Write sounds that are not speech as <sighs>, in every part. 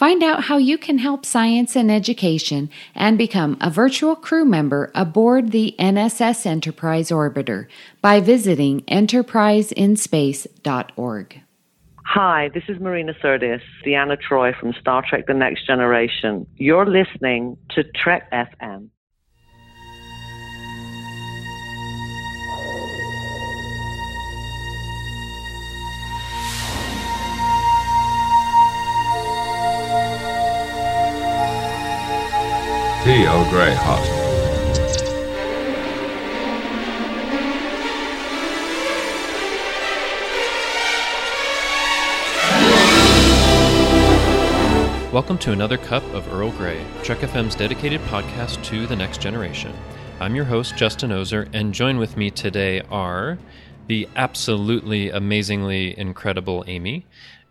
Find out how you can help science and education and become a virtual crew member aboard the NSS Enterprise Orbiter by visiting enterpriseinspace.org. Hi, this is Marina Sirtis, Deanna Troi from Star Trek The Next Generation. You're listening to Trek FM. Tea oh, Grey hot. Welcome to another cup of Earl Grey, Trek FM's dedicated podcast to the next generation. I'm your host, Justin Oser, and join with me today are the absolutely amazingly incredible Amy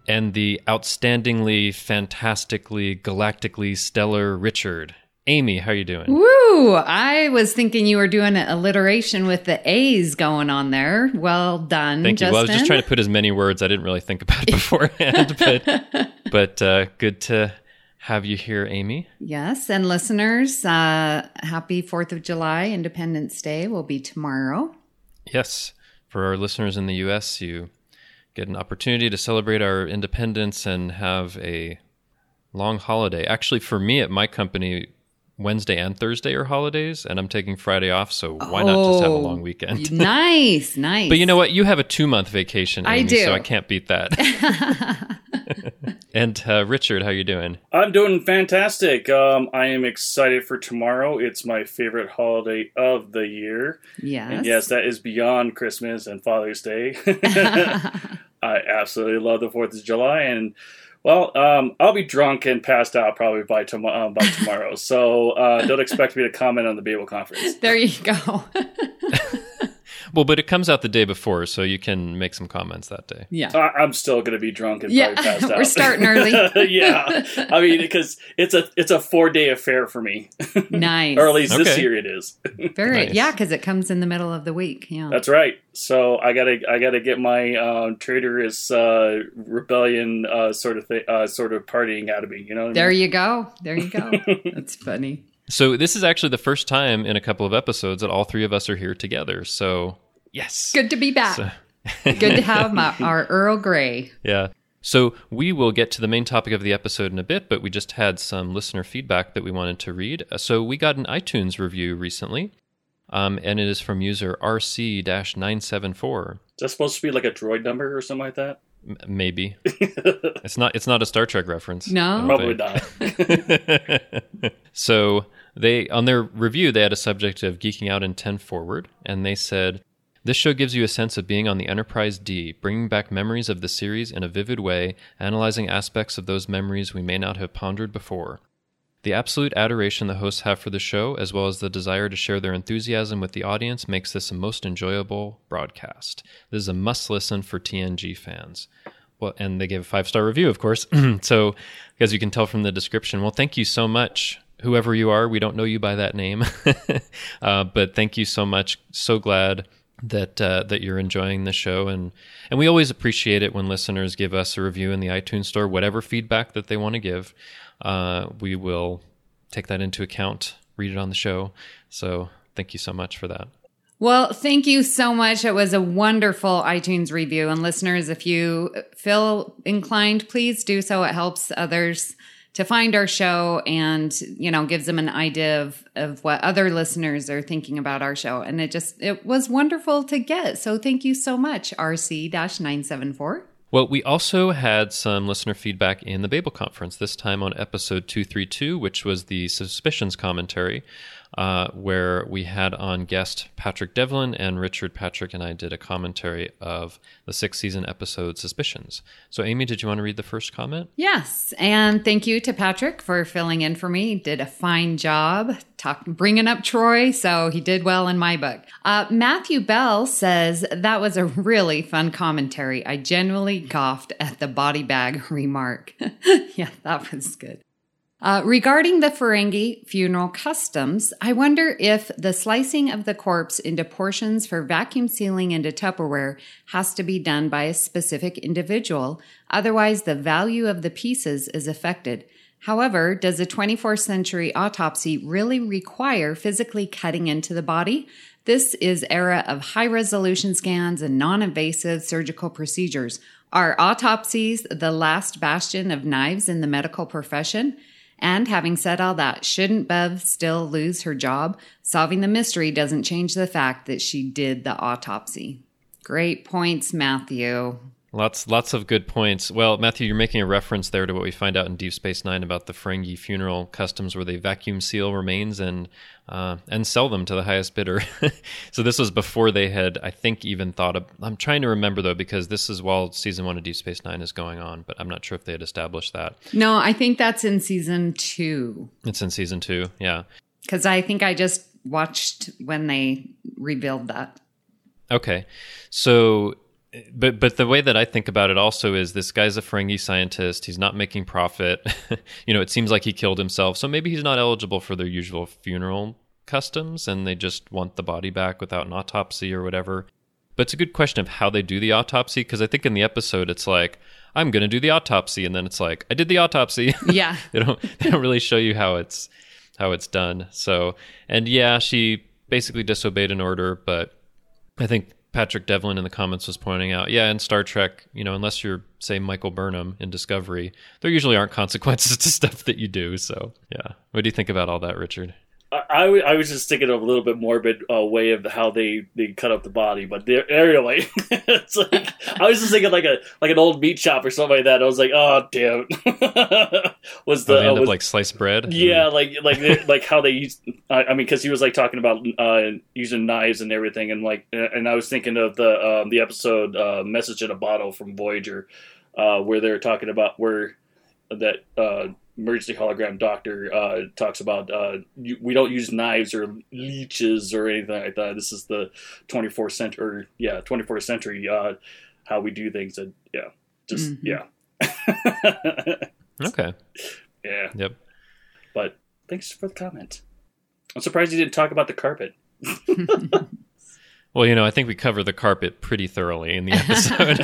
and the outstandingly, fantastically, galactically stellar Richard. Amy, how are you doing? Woo! I was thinking you were doing an alliteration with the A's going on there. Well done, Thank you. Justin. Well, I was just trying to put as many words. I didn't really think about it <laughs> beforehand, but <laughs> but uh, good to have you here, Amy. Yes, and listeners, uh, happy 4th of July, Independence Day will be tomorrow. Yes, for our listeners in the U.S., you get an opportunity to celebrate our independence and have a long holiday. Actually, for me at my company, Wednesday and Thursday are holidays, and I'm taking Friday off, so why not just have a Oh, long weekend? nice, <laughs> nice. But you know what? You have a two month vacation, I do. so I can't beat that. <laughs> <laughs> and uh, Richard, how are you doing? I'm doing fantastic. Um, I am excited for tomorrow. It's my favorite holiday of the year. Yes. And yes, that is beyond Christmas and Father's Day. I absolutely love the Fourth of July, and well, um, I'll be drunk and passed out probably by, tom- uh, by tomorrow. so uh, don't expect me to comment on the Babel conference. there you go. <laughs> Well, but it comes out the day before, so you can make some comments that day. yeah. I- I'm still going to be drunk and Yeah, probably passed <laughs> out. we're starting early. <laughs> yeah, <laughs> I mean because it's a it's a four day affair for me, Nice. or at least this year it is. Very, Nice. yeah, because it comes in the middle of the week. Yeah. That's right. So I gotta I gotta get my um, traitorous uh, rebellion uh, sort of thing, uh, sort of partying out of me. You know. What I there mean? you go. There you go. That's funny. So this is actually the first time in a couple of episodes that all three of us are here together. So yes, Good to be back. So- <laughs> Good to have my, our Earl Grey. Yeah. So we will get to the main topic of the episode in a bit, but we just had some listener feedback that we wanted to read. Uh, So we got an iTunes review recently, um, and it is from user RC-974. Is that supposed to be like a droid number or something like that? M- maybe it's not. It's not a Star Trek reference. No? Probably think. not. <laughs> <laughs> so they on their review they had a subject of geeking out in 10 forward and they said this show gives you a sense of being on the enterprise d bringing back memories of the series in a vivid way analyzing aspects of those memories we may not have pondered before. The absolute adoration the hosts have for the show as well as the desire to share their enthusiasm with the audience makes this a most enjoyable broadcast. This is a must listen for tng fans. Well, and they gave a five star review, of course. <clears throat> so, as you can tell from the description, well, thank you so much, whoever you are. We don't know you by that name, <laughs> uh, but thank you so much. So glad that uh, that you're enjoying the show, and and we always appreciate it when listeners give us a review in the iTunes store, whatever feedback that they want to give. Uh, we will take that into account, read it on the show. So, thank you so much for that. Well, thank you so much. It was a wonderful iTunes review. And listeners, if you feel inclined, please do so. It helps others to find our show and, you know, gives them an idea of, of what other listeners are thinking about our show. And it just, it was wonderful to get. So thank you so much, RC 974. Well, we also had some listener feedback in the Babel conference, this time on episode 232, which was the suspicions commentary, uh, where we had on guest Patrick Devlin and Richard Patrick and I did a commentary of the sixth season episode Suspicions. So, Amy, did you want to read the first comment? Yes, and thank you to Patrick for filling in for me. He did a fine job talk, bringing up Troi, so he did well in my book. Uh, Matthew Bell says that was a really fun commentary. I genuinely coughed at the body bag remark. <laughs> yeah, that was good. Uh, regarding the Ferengi funeral customs, I wonder if the slicing of the corpse into portions for vacuum sealing into Tupperware has to be done by a specific individual. Otherwise, the value of the pieces is affected. However, does a 24th century autopsy really require physically cutting into the body? This is era of high resolution scans and non-invasive surgical procedures. Are autopsies the last bastion of knives in the medical profession? And having said all that, shouldn't Bev still lose her job? Solving the mystery doesn't change the fact that she did the autopsy. Great points, Matthew. Lots, lots of good points. Well, Matthew, you're making a reference there to what we find out in Deep Space Nine about the Ferengi funeral customs, where they vacuum seal remains and uh, and sell them to the highest bidder. <laughs> so this was before they had, I think, even thought of. I'm trying to remember though, because this is while season one of Deep Space Nine is going on, but I'm not sure if they had established that. No, I think that's in season two. It's in season two, yeah. Because I think I just watched when they revealed that. Okay, so but but the way that I think about it also is this guy's a Ferengi scientist. He's not making profit. <laughs> you know, it seems like he killed himself, so maybe he's not eligible for their usual funeral customs, and they just want the body back without an autopsy or whatever. But it's a good question of how they do the autopsy because I think in the episode it's like I'm going to do the autopsy, and then it's like I did the autopsy. <laughs> Yeah, <laughs> they don't they don't really show you how it's how it's done. So and yeah, she basically disobeyed an order, but I think Patrick Devlin in the comments was pointing out, yeah, in Star Trek, you know, unless you're, say, Michael Burnham in Discovery, there usually aren't <laughs> consequences to stuff that you do. So, yeah. What do you think about all that, Richard? I, I, was just thinking of a little bit morbid uh, way of how they, they cut up the body, but anyway, <laughs> it's like I was just thinking like a like an old meat shop or something like that. I was like, oh damn, <laughs> was the oh, end uh, was, up like sliced bread? Yeah, like like like how they use. I, I mean, because he was like talking about uh, using knives and everything, and like, and I was thinking of the um, the episode uh, "Message in a Bottle" from Voyager, uh, where they're talking about where that uh, emergency hologram doctor uh, talks about uh, you, we don't use knives or leeches or anything like that. This is the 24th century, or, yeah, 24th century uh, how we do things. And yeah, just mm-hmm. yeah. okay. <laughs> Yeah. Yep. But thanks for the comment. I'm surprised you didn't talk about the carpet. <laughs> Well, you know, I think we cover the carpet pretty thoroughly in the episode.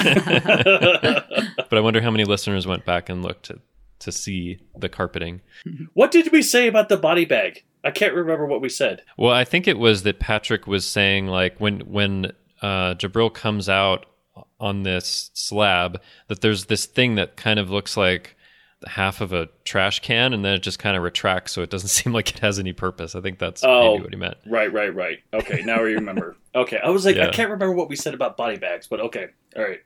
<laughs> but I wonder how many listeners went back and looked at to see the carpeting. <laughs> What did we say about the body bag? I can't remember what we said. Well, I think it was that Patrick was saying like when when uh, Jo'Bril comes out on this slab that there's this thing that kind of looks like half of a trash can and then it just kind of retracts so it doesn't <laughs> seem like it has any purpose. I think that's oh, maybe what he meant. Right, right, right. Okay, now I remember. <laughs> okay, I was like, yeah. I can't remember what we said about body bags, but okay, all right.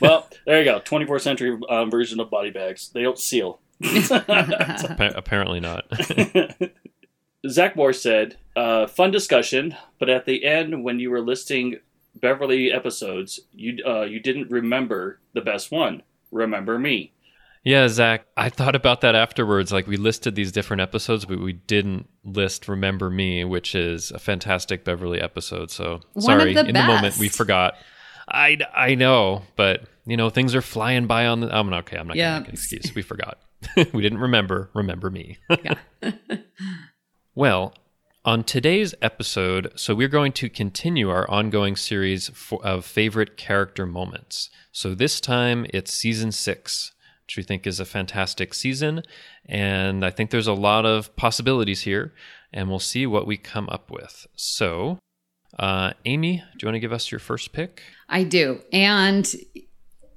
Well, there you go. 24th century um, version of body bags. They don't seal. <laughs> <laughs> Apparently not. <laughs> Zach Moore said, uh, "Fun discussion, but at the end, when you were listing Beverly episodes, you uh, you didn't remember the best one. Remember me." Yeah, Zach, I thought about that afterwards. Like we listed these different episodes, but we didn't list "Remember Me," which is a fantastic Beverly episode. So one sorry, the in best. the moment we forgot. I, I know, but you know things are flying by on the. I'm okay. I'm not yeah. gonna make an excuse. We forgot. <laughs> we didn't remember. Remember me. yeah. <laughs> <laughs> well, on today's episode, so we're going to continue our ongoing series for, of favorite character moments. So this time it's season six, which we think is a fantastic season, and I think there's a lot of possibilities here, and we'll see what we come up with. So uh, Amy, do you want to give us your first pick? I do. And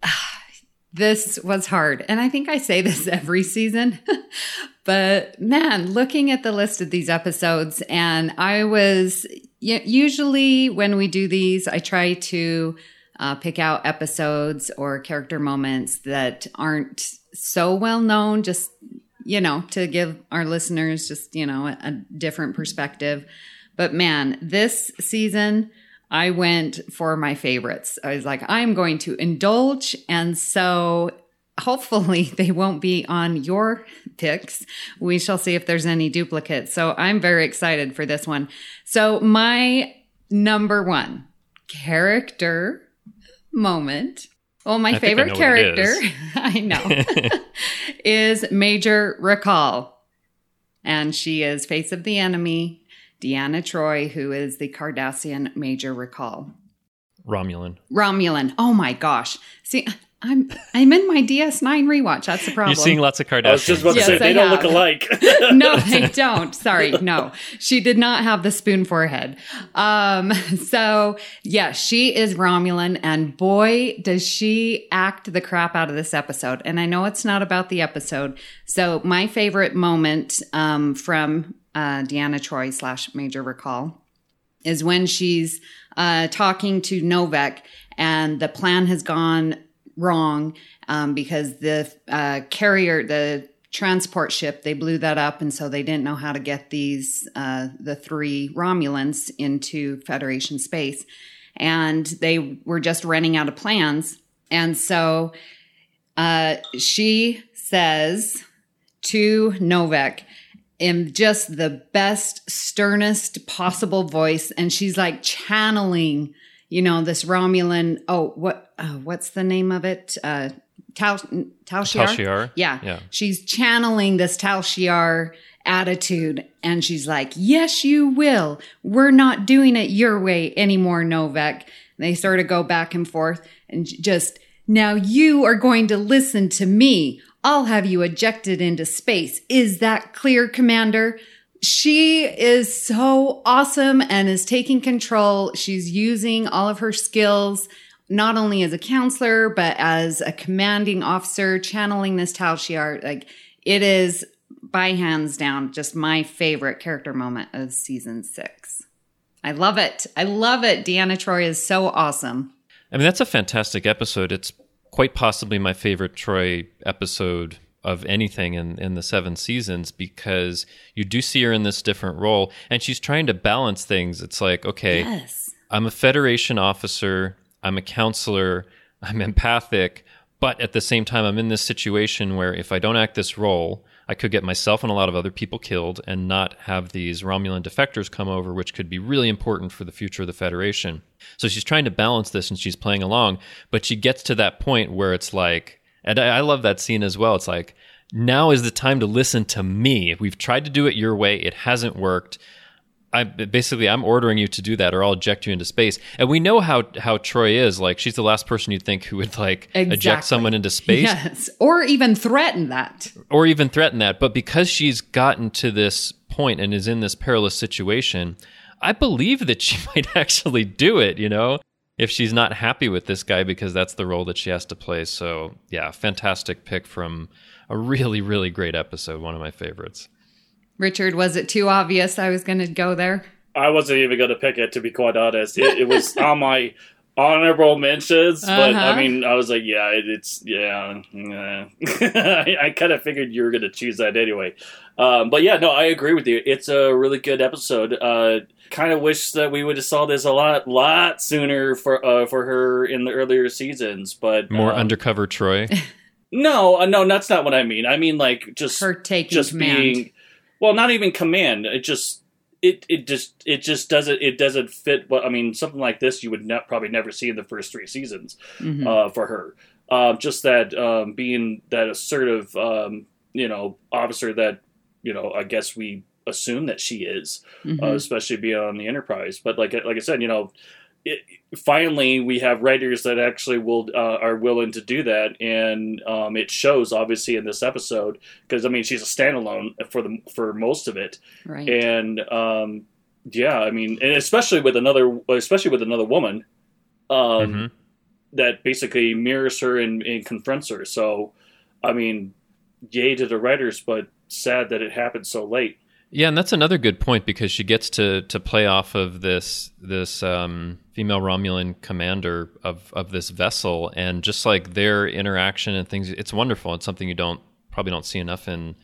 uh, <sighs> this was hard. And I think I say this <laughs> every season. <laughs> but man, looking at the list of these episodes, and I was usually when we do these, I try to uh, pick out episodes or character moments that aren't so well known, just, you know, to give our listeners just, you know, a, a different perspective. But man, this season, I went for my favorites. I was like, I'm going to indulge. And so hopefully <laughs> they won't be on your <laughs> picks. We shall see if there's any duplicates. So I'm very excited for this one. So my number one character moment. Well, my I I favorite it character, is. <laughs> I know, is Major Rakal. And she is face of the enemy, Deanna Troi, who is the Cardassian Major Rakal. Romulan. Romulan. Oh my gosh. See, I'm I'm in my DS9 rewatch. That's the problem. You're seeing lots of Kardashians. I was just about to Yes, say I they don't have. look alike. <laughs> <laughs> no, they don't. Sorry, no. She did not have the spoon forehead. Um, <laughs> so yeah, she is Romulan, and boy, does she act the crap out of this episode. And I know it's not about the episode. So my favorite moment um, from uh, Deanna Troi slash Major Rakal is when she's uh, talking to N'Vek, and the plan has gone wrong um, because the uh, carrier, the transport ship, they blew that up, and so they didn't know how to get these uh, the three Romulans into Federation space, and they were just running out of plans, and so uh, she says to N'Vek in just the best, sternest possible voice. And she's like channeling, you know, this Romulan. Oh, what, uh, what's the name of it? Uh, Tal, Tal Shiar? Tal Shiar? Yeah. Yeah. She's channeling this Tal Shiar attitude. And she's like, yes, you will. We're not doing it your way anymore, N'Vek. They sort of go back and forth and just, now you are going to listen to me. I'll have you ejected into space. Is that clear, Commander? She is so awesome and is taking control. She's using all of her skills, not only as a counselor, but as a commanding officer, channeling this Tal Shiar. Like, it is by hands down just my favorite character moment of season six. I love it. I love it. Deanna Troi is so awesome. I mean, that's a fantastic episode. It's quite possibly my favorite Troi episode of anything in, in the seven seasons because you do see her in this different role and she's trying to balance things. It's like, okay, Yes. I'm a Federation officer, I'm a counselor, I'm empathic, but at the same time, I'm in this situation where if I don't act this role, I could get myself and a lot of other people killed and not have these Romulan defectors come over, which could be really important for the future of the Federation. So she's trying to balance this and she's playing along, but she gets to that point where it's like, and I, love that scene as well. It's like, now is the time to listen to me. We've tried to do it your way, it hasn't worked. I basically I'm ordering you to do that, or I'll eject you into space. And we know how how Troi is. Like she's the last person you'd think who would like Exactly. eject someone into space, Yes. Or even threaten that. or even threaten that. But because she's gotten to this point and is in this perilous situation, I believe that she <laughs> might actually do it. You know, if she's not happy with this guy because that's the role that she has to play. So yeah, fantastic pick from a really really great episode. One of my favorites. Richard, was it too obvious I was going to go there? I wasn't even going to pick it, to be quite honest. It, it was on my honorable mentions, but Uh-huh. I mean, I was like, yeah, it, it's, yeah. nah. <laughs> I, I kind of figured you were going to choose that anyway. Um, but yeah, no, I agree with you. It's a really good episode. Uh, kind of wish that we would have saw this a lot, lot sooner for uh, for her in the earlier seasons, but More um, undercover Troi. <laughs> No, uh, no, that's not what I mean. I mean like just Her taking just command. being well not even command it just it it just it just doesn't it doesn't fit what i mean something like this you would ne- probably never see in the first three seasons Mhm. uh, for her um, just that um, being that assertive um, you know officer that you know i guess we assume that she is Mhm. uh, especially being on the enterprise but like like i said you know it, finally we have writers that actually will uh, are willing to do that and um, it shows obviously in this episode because i mean she's a standalone for the for most of it right. and um, yeah i mean and especially with another especially with another woman um, Mhm. that basically mirrors her and, and confronts her so i mean yay to the writers but sad that it happened so late Yeah, and that's another good point because she gets to to play off of this this um, female Romulan commander of of this vessel, and just like their interaction and things, it's wonderful. It's something you don't probably don't see enough in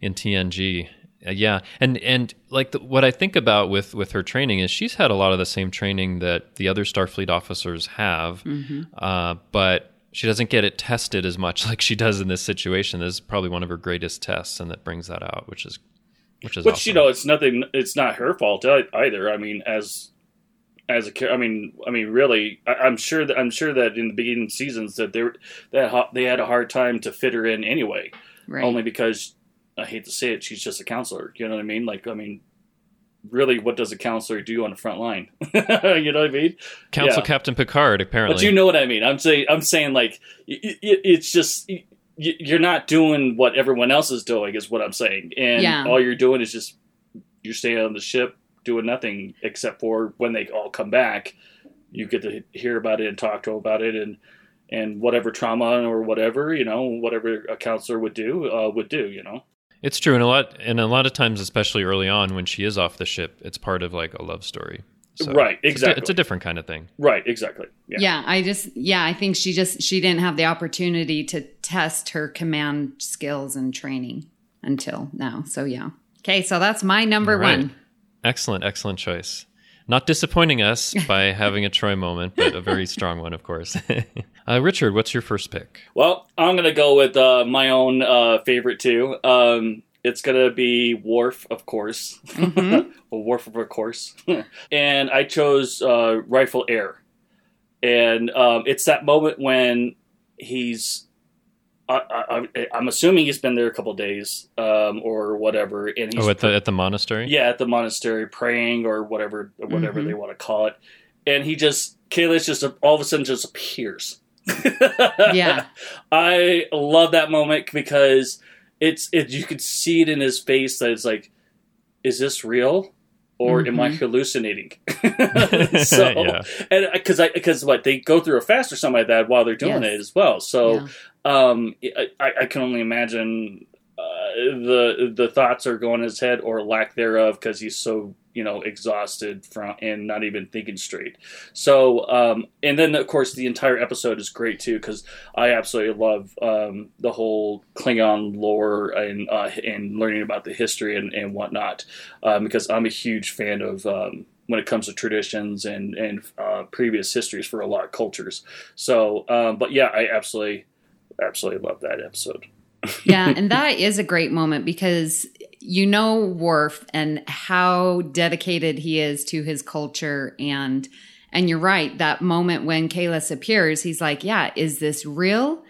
in TNG. Uh, yeah, and and like the, what I think about with with her training is she's had a lot of the same training that the other Starfleet officers have, mm-hmm. uh, but she doesn't get it tested as much <laughs> like she does in this situation. This is probably one of her greatest tests, and that brings that out, which is which is which awesome. you know it's nothing. It's not her fault either. I mean, as as a I mean, I mean, really, I, am sure that I'm sure that in the beginning seasons that they that they had a hard time to fit her in anyway, right. only because I hate to say it, she's just a counselor. You know what I mean? Like, I mean, really, what does a counselor do on the front line? <laughs> you know what I mean? Council yeah. Captain Picard, apparently. But you know what I mean. I'm saying, I'm saying, like, it, it, it's just you're not doing what everyone else is doing is what i'm saying and yeah. all you're doing is just you're staying on the ship doing nothing except for when they all come back you get to hear about it and talk to them about it and and whatever trauma or whatever you know whatever a counselor would do uh, would do you know it's true and a lot and a lot of times especially early on when she is off the ship it's part of like a love story so right, exactly. It's a, it's a, different kind of thing. Right, exactly. Yeah. yeah, I just yeah, I think she just she didn't have the opportunity to test her command skills and training until now. So yeah. Okay, so that's my number right. one. Excellent, excellent choice. Not disappointing us <laughs> by having a Troi moment, but a very strong one, of course. <laughs> uh, Richard, what's your first pick? Well, I'm going to go with uh, my own uh, favorite too. Um, it's gonna be Worf, of course. Mm-hmm. <laughs> Worf, of course. and I chose uh, Rightful Heir, and um, it's that moment when he's. I, am assuming he's been there a couple days, um, or whatever, and he's oh at the at the monastery. Yeah, at the monastery, praying or whatever, whatever mm-hmm. they want to call it. And he just Kahless just all of a sudden just appears. <laughs> yeah, I love that moment because it's it you could see it in his face that it's like, is this real? Or mm-hmm. am I mm-hmm. hallucinating? <laughs> <laughs> so, yeah. and because uh, I because what they go through a fast or something like that while they're doing yes. it as well. So, yeah. Um, I, I can only imagine uh, the the thoughts are going in his head or lack thereof because he's so you know exhausted from and not even thinking straight. So um, and then of course the entire episode is great too because i absolutely love um, the whole klingon lore and uh, and learning about the history and, and whatnot um, because i'm a huge fan of um, when it comes to traditions and and uh, previous histories for a lot of cultures. So um, but yeah i absolutely absolutely love that episode <laughs> yeah, and that is a great moment because you know Worf and how dedicated he is to his culture and and you're right, that moment when Kahless appears, he's like, "Yeah, is this real?"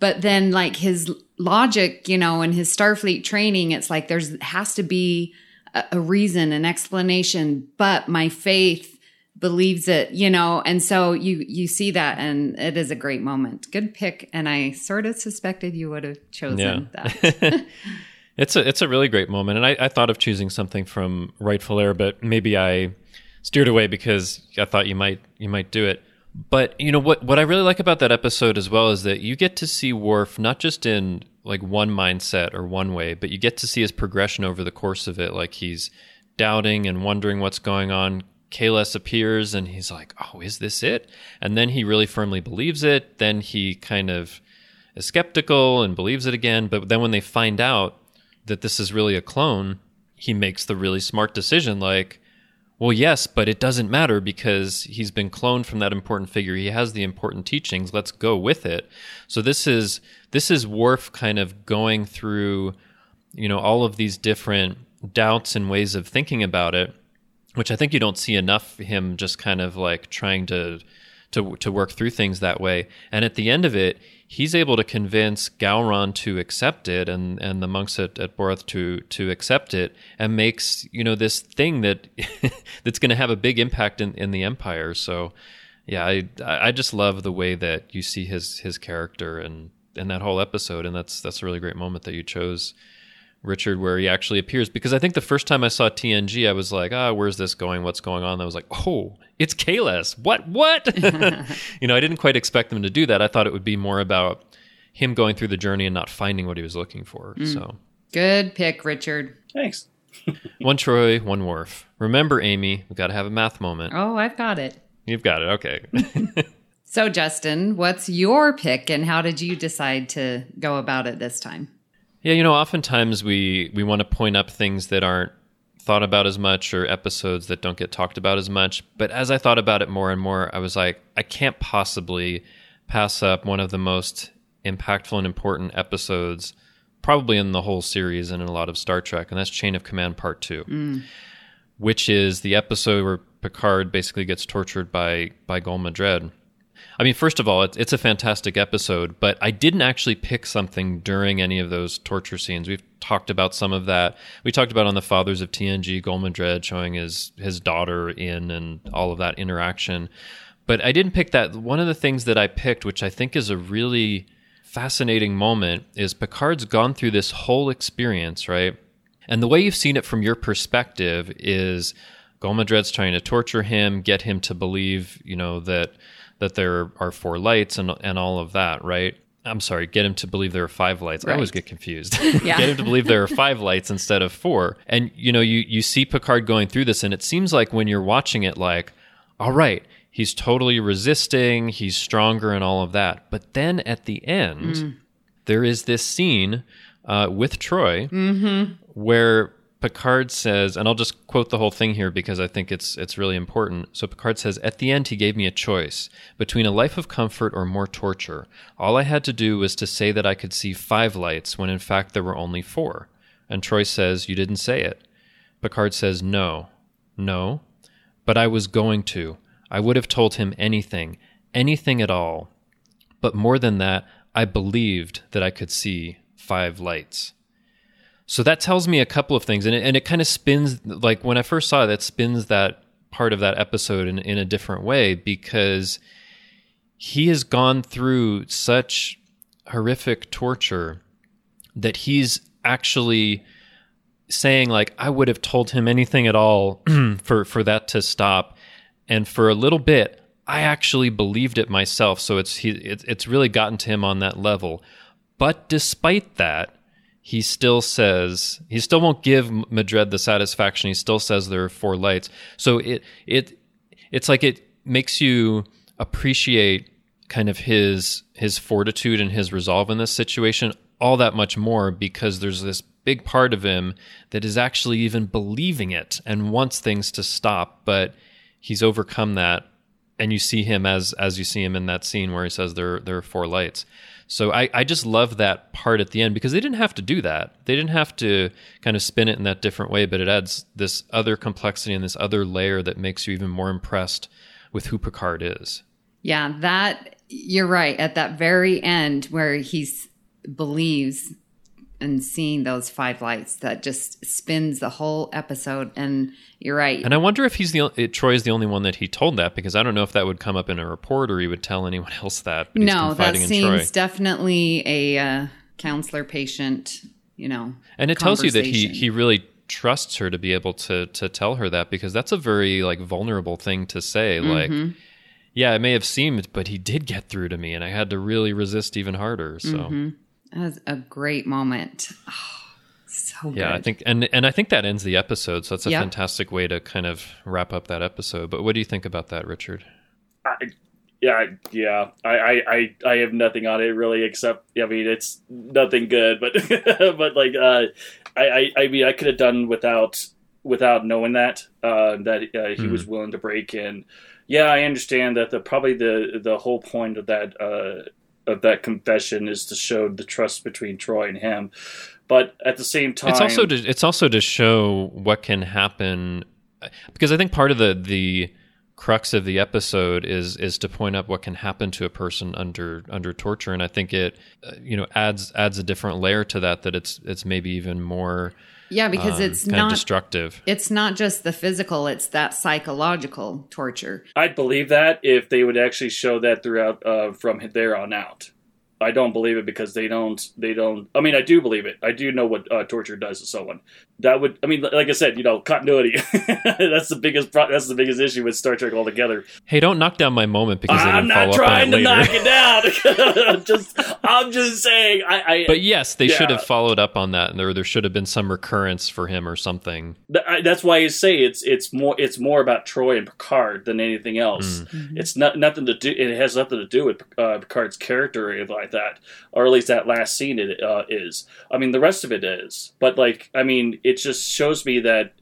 But then like his logic, you know, and his Starfleet training, it's like there's has to be a, a reason, an explanation, but my faith believes it, you know, and so you you see that and it is a great moment. Good pick and I sort of suspected you would have chosen yeah. that. <laughs> it's a it's a really great moment and I, I thought of choosing something from Rightful Heir, but maybe I steered away because I thought you might you might do it. But you know what what I really like about that episode as well is that you get to see Worf not just in like one mindset or one way, but you get to see his progression over the course of it. Like he's doubting and wondering what's going on, Kahless appears and he's like, "Oh, is this it?" And then he really firmly believes it. Then he kind of is skeptical and believes it again. But then when they find out that this is really a clone, he makes the really smart decision like, "Well, yes, but it doesn't matter because he's been cloned from that important figure. He has the important teachings. Let's go with it." So this is this is Worf kind of going through you know all of these different doubts and ways of thinking about it which I think you don't see enough him just kind of like trying to to to work through things that way. And at the end of it, he's able to convince Gowron to accept it and, and the monks at, at to to accept it and makes, you know, this thing that <laughs> that's gonna have a big impact in, in the Empire. So yeah, I I just love the way that you see his his character and and that whole episode and that's that's a really great moment that you chose Richard where he actually appears because I think the first time I saw TNG I was like, "Ah, oh, where's this going? What's going on?" And I was like, "Oh, it's Kahless. What? What?" <laughs> <laughs> you know, I didn't quite expect them to do that. I thought it would be more about him going through the journey and not finding what he was looking for. Mm. So, good pick, Richard. Thanks. <laughs> one Troi, one Worf. Remember, Amy, we've got to have a math moment. Oh, I've got it. You've got it. Okay. so, Justin, what's your pick, and how did you decide to go about it this time? Yeah, you know, oftentimes we we want to point up things that aren't thought about as much or episodes that don't get talked about as much. But as I thought about it more and more, I was like, I can't possibly pass up one of the most impactful and important episodes probably in the whole series and in a lot of Star Trek, and that's Chain of Command Part 2. Mm. Which is the episode where Picard basically gets tortured by by Gul Madred. I mean, first of all, it's, it's a fantastic episode, but I didn't actually pick something during any of those torture scenes. We've talked about some of that. We talked about on the Fathers of TNG, Gul Madred showing his his daughter in and all of that interaction. But I didn't pick that. One of the things that I picked, which I think is a really fascinating moment, is Picard's gone through this whole experience, right? And the way you've seen it from your perspective is Gul Madred's trying to torture him, get him to believe, you know, that that there are four lights and and all of that, right? I'm sorry, get him to believe there are five lights. Right. I always get confused. <laughs> <laughs> Yeah. get him to believe there are five lights instead of four. And you know, you you see Picard going through this and it seems like when you're watching it like, all right, he's totally resisting, he's stronger and all of that. But then at the end, mm. there is this scene uh, with Troi mm-hmm. where Picard says, and I'll just quote the whole thing here because I think it's it's really important. So Picard says, "At the end, he gave me a choice between a life of comfort or more torture. All I had to do was to say that I could see five lights when in fact there were only four. And Troi says, "You didn't say it." Picard says, "No, no, but I was going to. I would have told him anything, anything at all. But more than that, I believed that I could see five lights." So that tells me a couple of things, and it, and it kind of spins like when I first saw it, that spins that part of that episode in, in a different way because he has gone through such horrific torture that he's actually saying like I would have told him anything at all <clears throat> for for that to stop, and for a little bit I actually believed it myself. So it's he it, it's really gotten to him on that level. But despite that, he still says he still won't give Madred the satisfaction. He still says there are four lights. So it it it's like it makes you appreciate kind of his his fortitude and his resolve in this situation all that much more because there's this big part of him that is actually even believing it and wants things to stop, but he's overcome that and you see him as as you see him in that scene where he says there there are four lights. So I, I just love that part at the end because they didn't have to do that. They didn't have to kind of spin it in that different way, but it adds this other complexity and this other layer that makes you even more impressed with who Picard is. Yeah, that you're right. At that very end where he believes and seeing those five lights that just spins the whole episode. And you're right. And i wonder if he's the it, troi is the only one that he told that because i don't know if that would come up in a report or he would tell anyone <laughs> else that no that seems definitely a uh, counselor patient you know and it tells you that he he really trusts her to be able to to tell her that because that's a very like vulnerable thing to say mm-hmm. like yeah it may have seemed but he did get through to me and i had to really resist even harder so. Mm-hmm. That was a great moment. Oh, so yeah, I think and and I think that ends the episode. So that's a yep. fantastic way to kind of wrap up that episode. But what do you think about that, Richard? I, yeah, yeah. I, I I have nothing on it really except I mean it's nothing good, but <laughs> but like uh, I, I I mean I could have done without without knowing that uh, that uh, he mm. was willing to break in. Yeah, I understand that the probably the the whole point of that uh, of that confession is to show the trust between Troi and him. But at the same time, it's also to, it's also to show what can happen because I think part of the the crux of the episode is is to point out what can happen to a person under under torture, and I think it uh, you know adds adds a different layer to that that it's it's maybe even more yeah, because um, it's not destructive. It's not just the physical; it's that psychological torture. I'd believe that if they would actually show that throughout uh, from there on out. I don't believe it because they don't. They don't. I mean, I do believe it. I do know what uh, torture does to someone, that would i mean like i said you know continuity <laughs> that's the biggest pro- that's the biggest issue with star trek altogether Hey, don't knock down my moment because they i'm didn't not follow up on trying to later. knock it down <laughs> <laughs> I'm just i'm just saying i, I But yes, they should have followed up on that, and there there should have been some recurrence for him or something. Th- I- that's why I say it's it's more it's more about Troi and Picard than anything else. It's not nothing to do. It has nothing to do with uh, Picard's character or anything like that, or at least that last scene it uh, is. I mean, the rest of it is, but like, I mean, it just shows me that.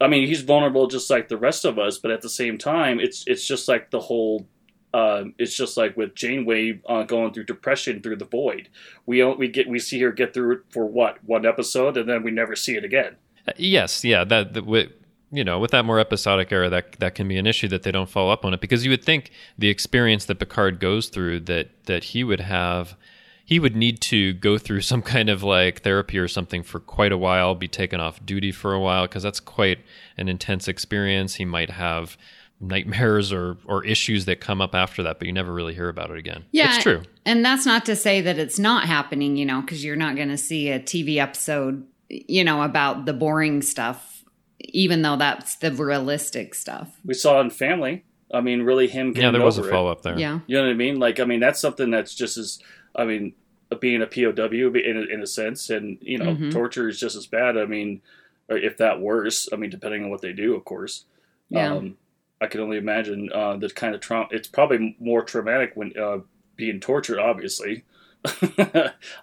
I mean, he's vulnerable just like the rest of us, but at the same time, it's it's just like the whole. Um, it's just like with Janeway uh, going through depression through the void. We we get we see her get through it for what one episode, and then we never see it again. Uh, Yes, yeah, that, that you know, with that more episodic era, that that can be an issue that they don't follow up on it because you would think the experience that Picard goes through that that he would have. He would need to go through <laughs> some kind of like therapy or something for quite a while, be taken off duty for a while, because that's quite an intense experience. He might have nightmares or or issues that come up after that, but you never really hear about it again. Yeah, it's true. And that's not to say that it's not happening, you know, because you're not going to see a TV episode, you know, about the boring stuff, even though that's the realistic stuff. we saw in Family. I mean, really him getting Yeah, there was a over follow up there. Yeah. You know what I mean? Like, I mean, that's something that's just as, I mean, being a POW in a, in a sense, and you know, Mhm. torture is just as bad. I mean, if that worse. I mean, depending on what they do, of course. Yeah. Um, I can only imagine uh, the kind of trauma. It's probably more traumatic when uh, being tortured. Obviously, <laughs>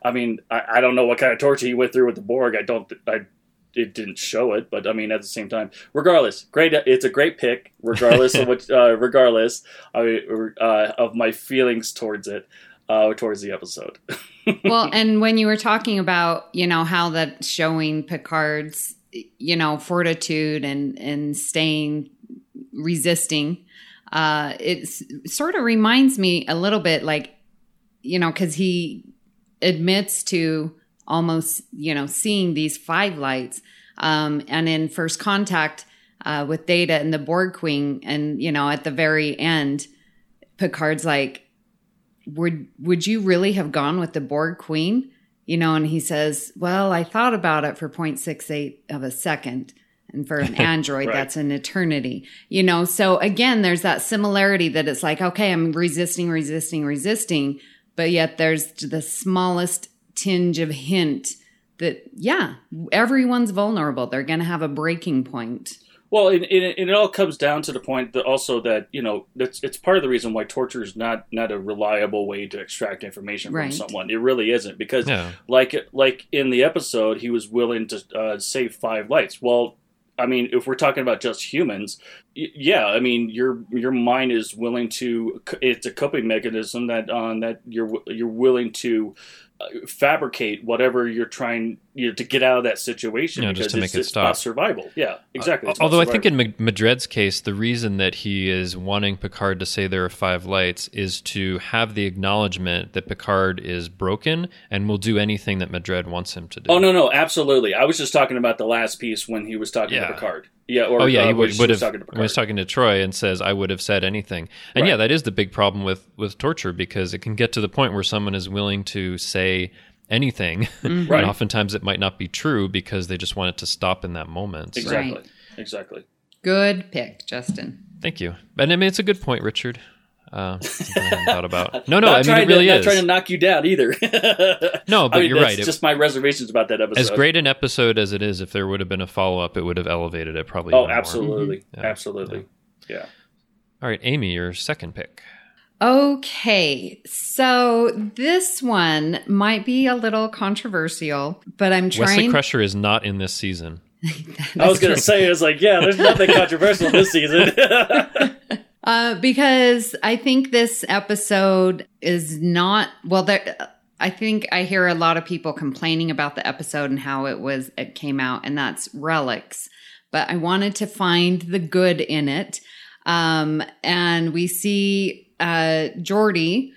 I mean, I, I don't know what kind of torture he went through with the Borg. I don't. I it didn't show it, but I mean, at the same time, regardless, great. It's a great pick, regardless of <laughs> what. Uh, regardless, I mean, uh, of my feelings towards it, uh, towards the episode. <laughs> well, and when you were talking about, you know, how that showing Picard's, you know, fortitude and and staying resisting, uh, it sort of reminds me a little bit like, you know, because he admits to almost, you know, seeing these five lights, um, and in First Contact uh, with Data and the Borg Queen, and you know, at the very end, Picard's like, would would you really have gone with the Borg Queen? You know, and he says, "Well, I thought about it for 0.68 of a second, and for an <laughs> android, Right. that's an eternity." You know, so again, there's that similarity that it's like, okay, I'm resisting, resisting, resisting, but yet there's the smallest tinge of hint that yeah, everyone's vulnerable. They're going to have a breaking point. Well, and, and, it, all comes down to the point that also that you know that's it's part of the reason why torture is not not a reliable way to extract information from Right. someone. It really isn't because Yeah. like like in the episode, he was willing to uh, save five lights. Well, I mean, if we're talking about just humans, y- yeah, I mean, your your mind is willing to. It's a coping mechanism that um, that you're you're willing to uh, fabricate whatever you're trying you know, to get out of that situation Yeah, just to make it it's stop. about survival. Yeah, exactly. About Although I think in Ma- Madred's case, the reason that he is wanting Picard to say there are five lights is to have the acknowledgement that Picard is broken and will do anything that Madred wants him to do. Oh no, no, absolutely. I was just talking about the last piece when he was talking Yeah. to Picard. Yeah, or Oh yeah, uh, he would, would have talking to when he was talking to Troi and says, "I would have said anything." And Right. yeah, that is the big problem with with torture because it can get to the point where someone is willing to say anything, <laughs> Mm-hmm. Right. and oftentimes it might not be true because they just want it to stop in that moment. So, Exactly, Right. exactly. Good pick, Justin. Thank you, and I mean it's a good point, Richard. Uh, something I hadn't thought about. <laughs> No, no, I mean it really to, is. Not trying to knock you down either. <laughs> No, but I mean, you're right. It- just my reservations about that episode. as great an episode as it is, if there would have been a follow up, it would have elevated it probably. Oh, even more. absolutely, Yeah. absolutely. Yeah. All right, Amy, your second pick. Okay, so this one might be a little controversial, but I'm trying. Wesley trying. Crusher is not in this season. <laughs> I was gonna say, it's like, yeah, there's nothing controversial this season. Uh, because I think this episode is not well. There, I think I hear a lot of people complaining about the episode and how it was it came out, and that's relics. But I wanted to find the good in it, um, and we see uh, Geordi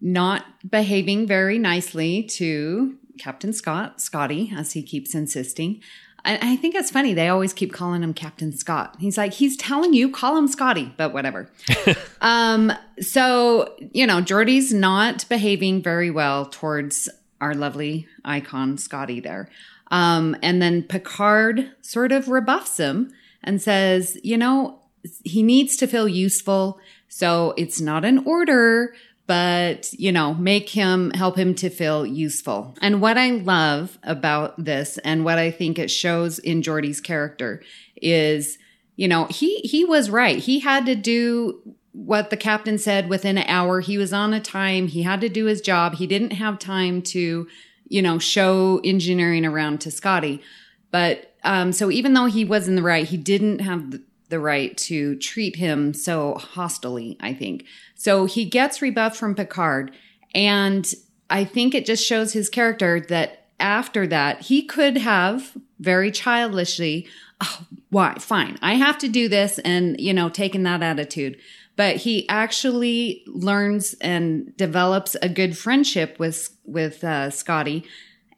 not behaving very nicely to Captain Scott, Scotty, as he keeps insisting. I, I think it's funny. They always keep calling him Captain Scott. He's like, he's telling you, call him Scotty, but whatever. <laughs> um, so, you know, Geordi's not behaving very well towards our lovely icon, Scotty, there. Um, and then Picard sort of rebuffs him and says, you know, he needs to feel useful. So it's not an order, but you know, make him help him to feel useful. And what I love about this and what I think it shows in Geordi's character is, you know, he he was right. He had to do what the captain said within an hour. He was on a time. He had to do his job. He didn't have time to, you know, show engineering around to Scotty. But um, so even though he was in the right, he didn't have the right to treat him so hostily, I think. So he gets rebuffed from Picard. And I think it just shows his character that after that, he could have very childishly, oh, why? Fine. I have to do this and, you know, taken that attitude. But he actually learns and develops a good friendship with, with, uh, Scotty.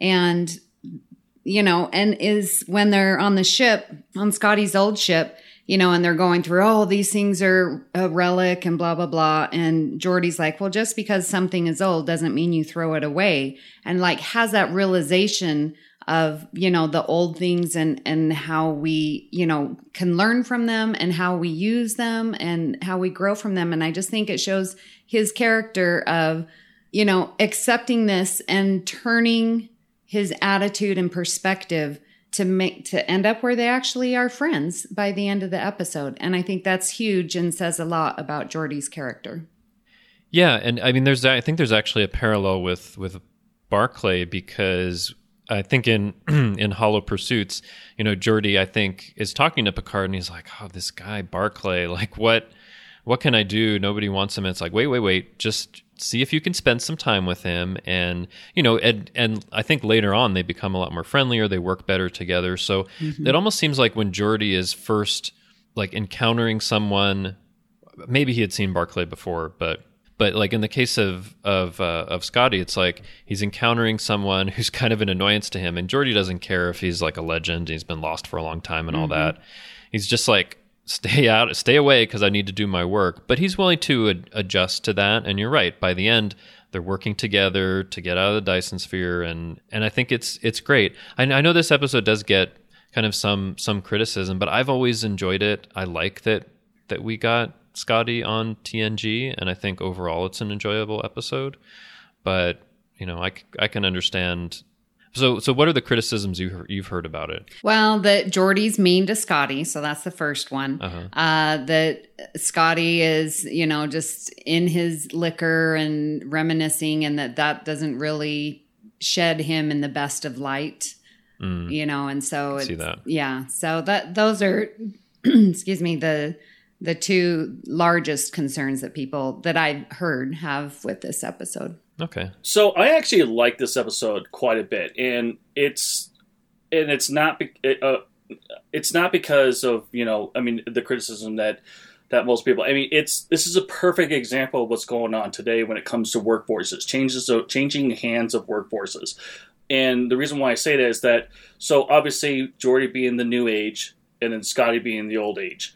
And, you know, and is when they're on the ship, on Scotty's old ship, you know, and they're going through, oh, these things are a relic and blah, blah, blah. And Geordi's like, well, just because something is old doesn't mean you throw it away. And like has that realization of, you know, the old things and, and how we, you know, can learn from them and how we use them and how we grow from them. And I just think it shows his character of, you know, accepting this and turning his attitude and perspective to make to end up where they actually are friends by the end of the episode. And i think that's huge and says a lot about Geordi's character. Yeah and i mean there's i think there's actually a parallel with with barclay because i think in <clears throat> in hollow pursuits you know Geordi i think is talking to picard and he's like oh this guy barclay like what what can i do? Nobody wants him. And it's like wait wait wait just see if you can spend some time with him. And you know and and I think later on they become a lot more friendlier. They work better together. So mm-hmm. it almost seems like when Geordi is first like encountering someone maybe he had seen Barclay before but but like in the case of of uh, of Scotty it's like he's encountering someone who's kind of an annoyance to him. And Geordi doesn't care if he's like a legend and he's been lost for a long time and mm-hmm. all that. He's just like stay <laughs> out, stay away because I need to do my work. But he's willing to ad- adjust to that. And you're right. By the end, they're working together to get out of the Dyson sphere, and and I think it's it's great. I, I know this episode does get kind of some some criticism, but I've always enjoyed it. I like that that we got Scotty on TNG, and I think overall it's an enjoyable episode. But you know, I, I can understand so, so what are the criticisms you you've heard about it? Well, that Geordi's mean to Scotty, so that's the first one. Uh-huh. Uh, that Scotty is, you know, just in his liquor and reminiscing, and that that doesn't really shed him in the best of light. Mm. You know, and so see that. Yeah, so that those are, <clears throat> excuse me, the the two largest concerns that people that I've heard have with this episode. Okay. So I actually like this episode quite a bit, and it's and it's not uh, it's not because of you know I mean the criticism that that most people I mean it's this is a perfect example of what's going on today when it comes to workforces changes of changing hands of workforces, and the reason why I say that is that so obviously Geordi being the new age and then Scotty being the old age,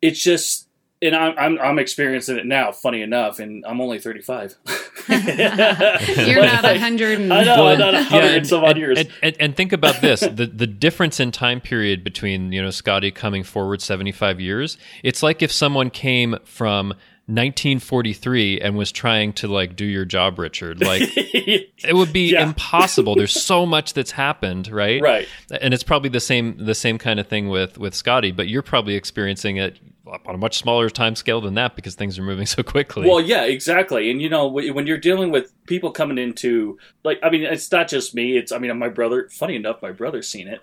it's just and I'm, I'm, I'm experiencing it now. Funny enough, and I'm only 35. <laughs> You're <laughs> not a hundred. I know, well, I'm not a hundred yeah, some odd years. And, and, and, think about this: the the difference in time period between you know Scotty coming forward 75 years. It's like if someone came from 1943 and was trying to like do your job richard like <laughs> it would be yeah. impossible there's so much that's happened right right and it's probably the same the same kind of thing with with scotty but you're probably experiencing it on a much smaller time scale than that because things are moving <laughs> so quickly well yeah exactly and you know when you're dealing with people coming into like i mean it's not just me it's i mean my brother funny enough my brother's seen it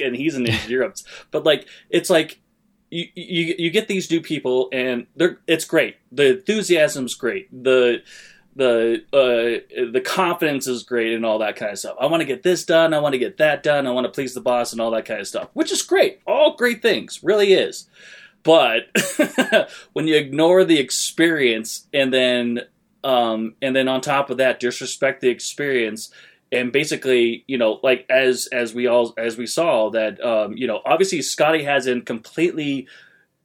<laughs> and he's an <laughs> engineer but like it's like you, you you get these new people and they're it's great. The enthusiasm's great. The the uh, the confidence is great and all that kind of stuff. I want to get this done. I want to get that done. I want to please the boss and all that kind of stuff, which is great. All great things, really is. But <laughs> when you ignore the experience and then um, and then on top of that disrespect the experience and basically, you know, like as as we all as we saw that, um, you know, obviously Scotty hasn't completely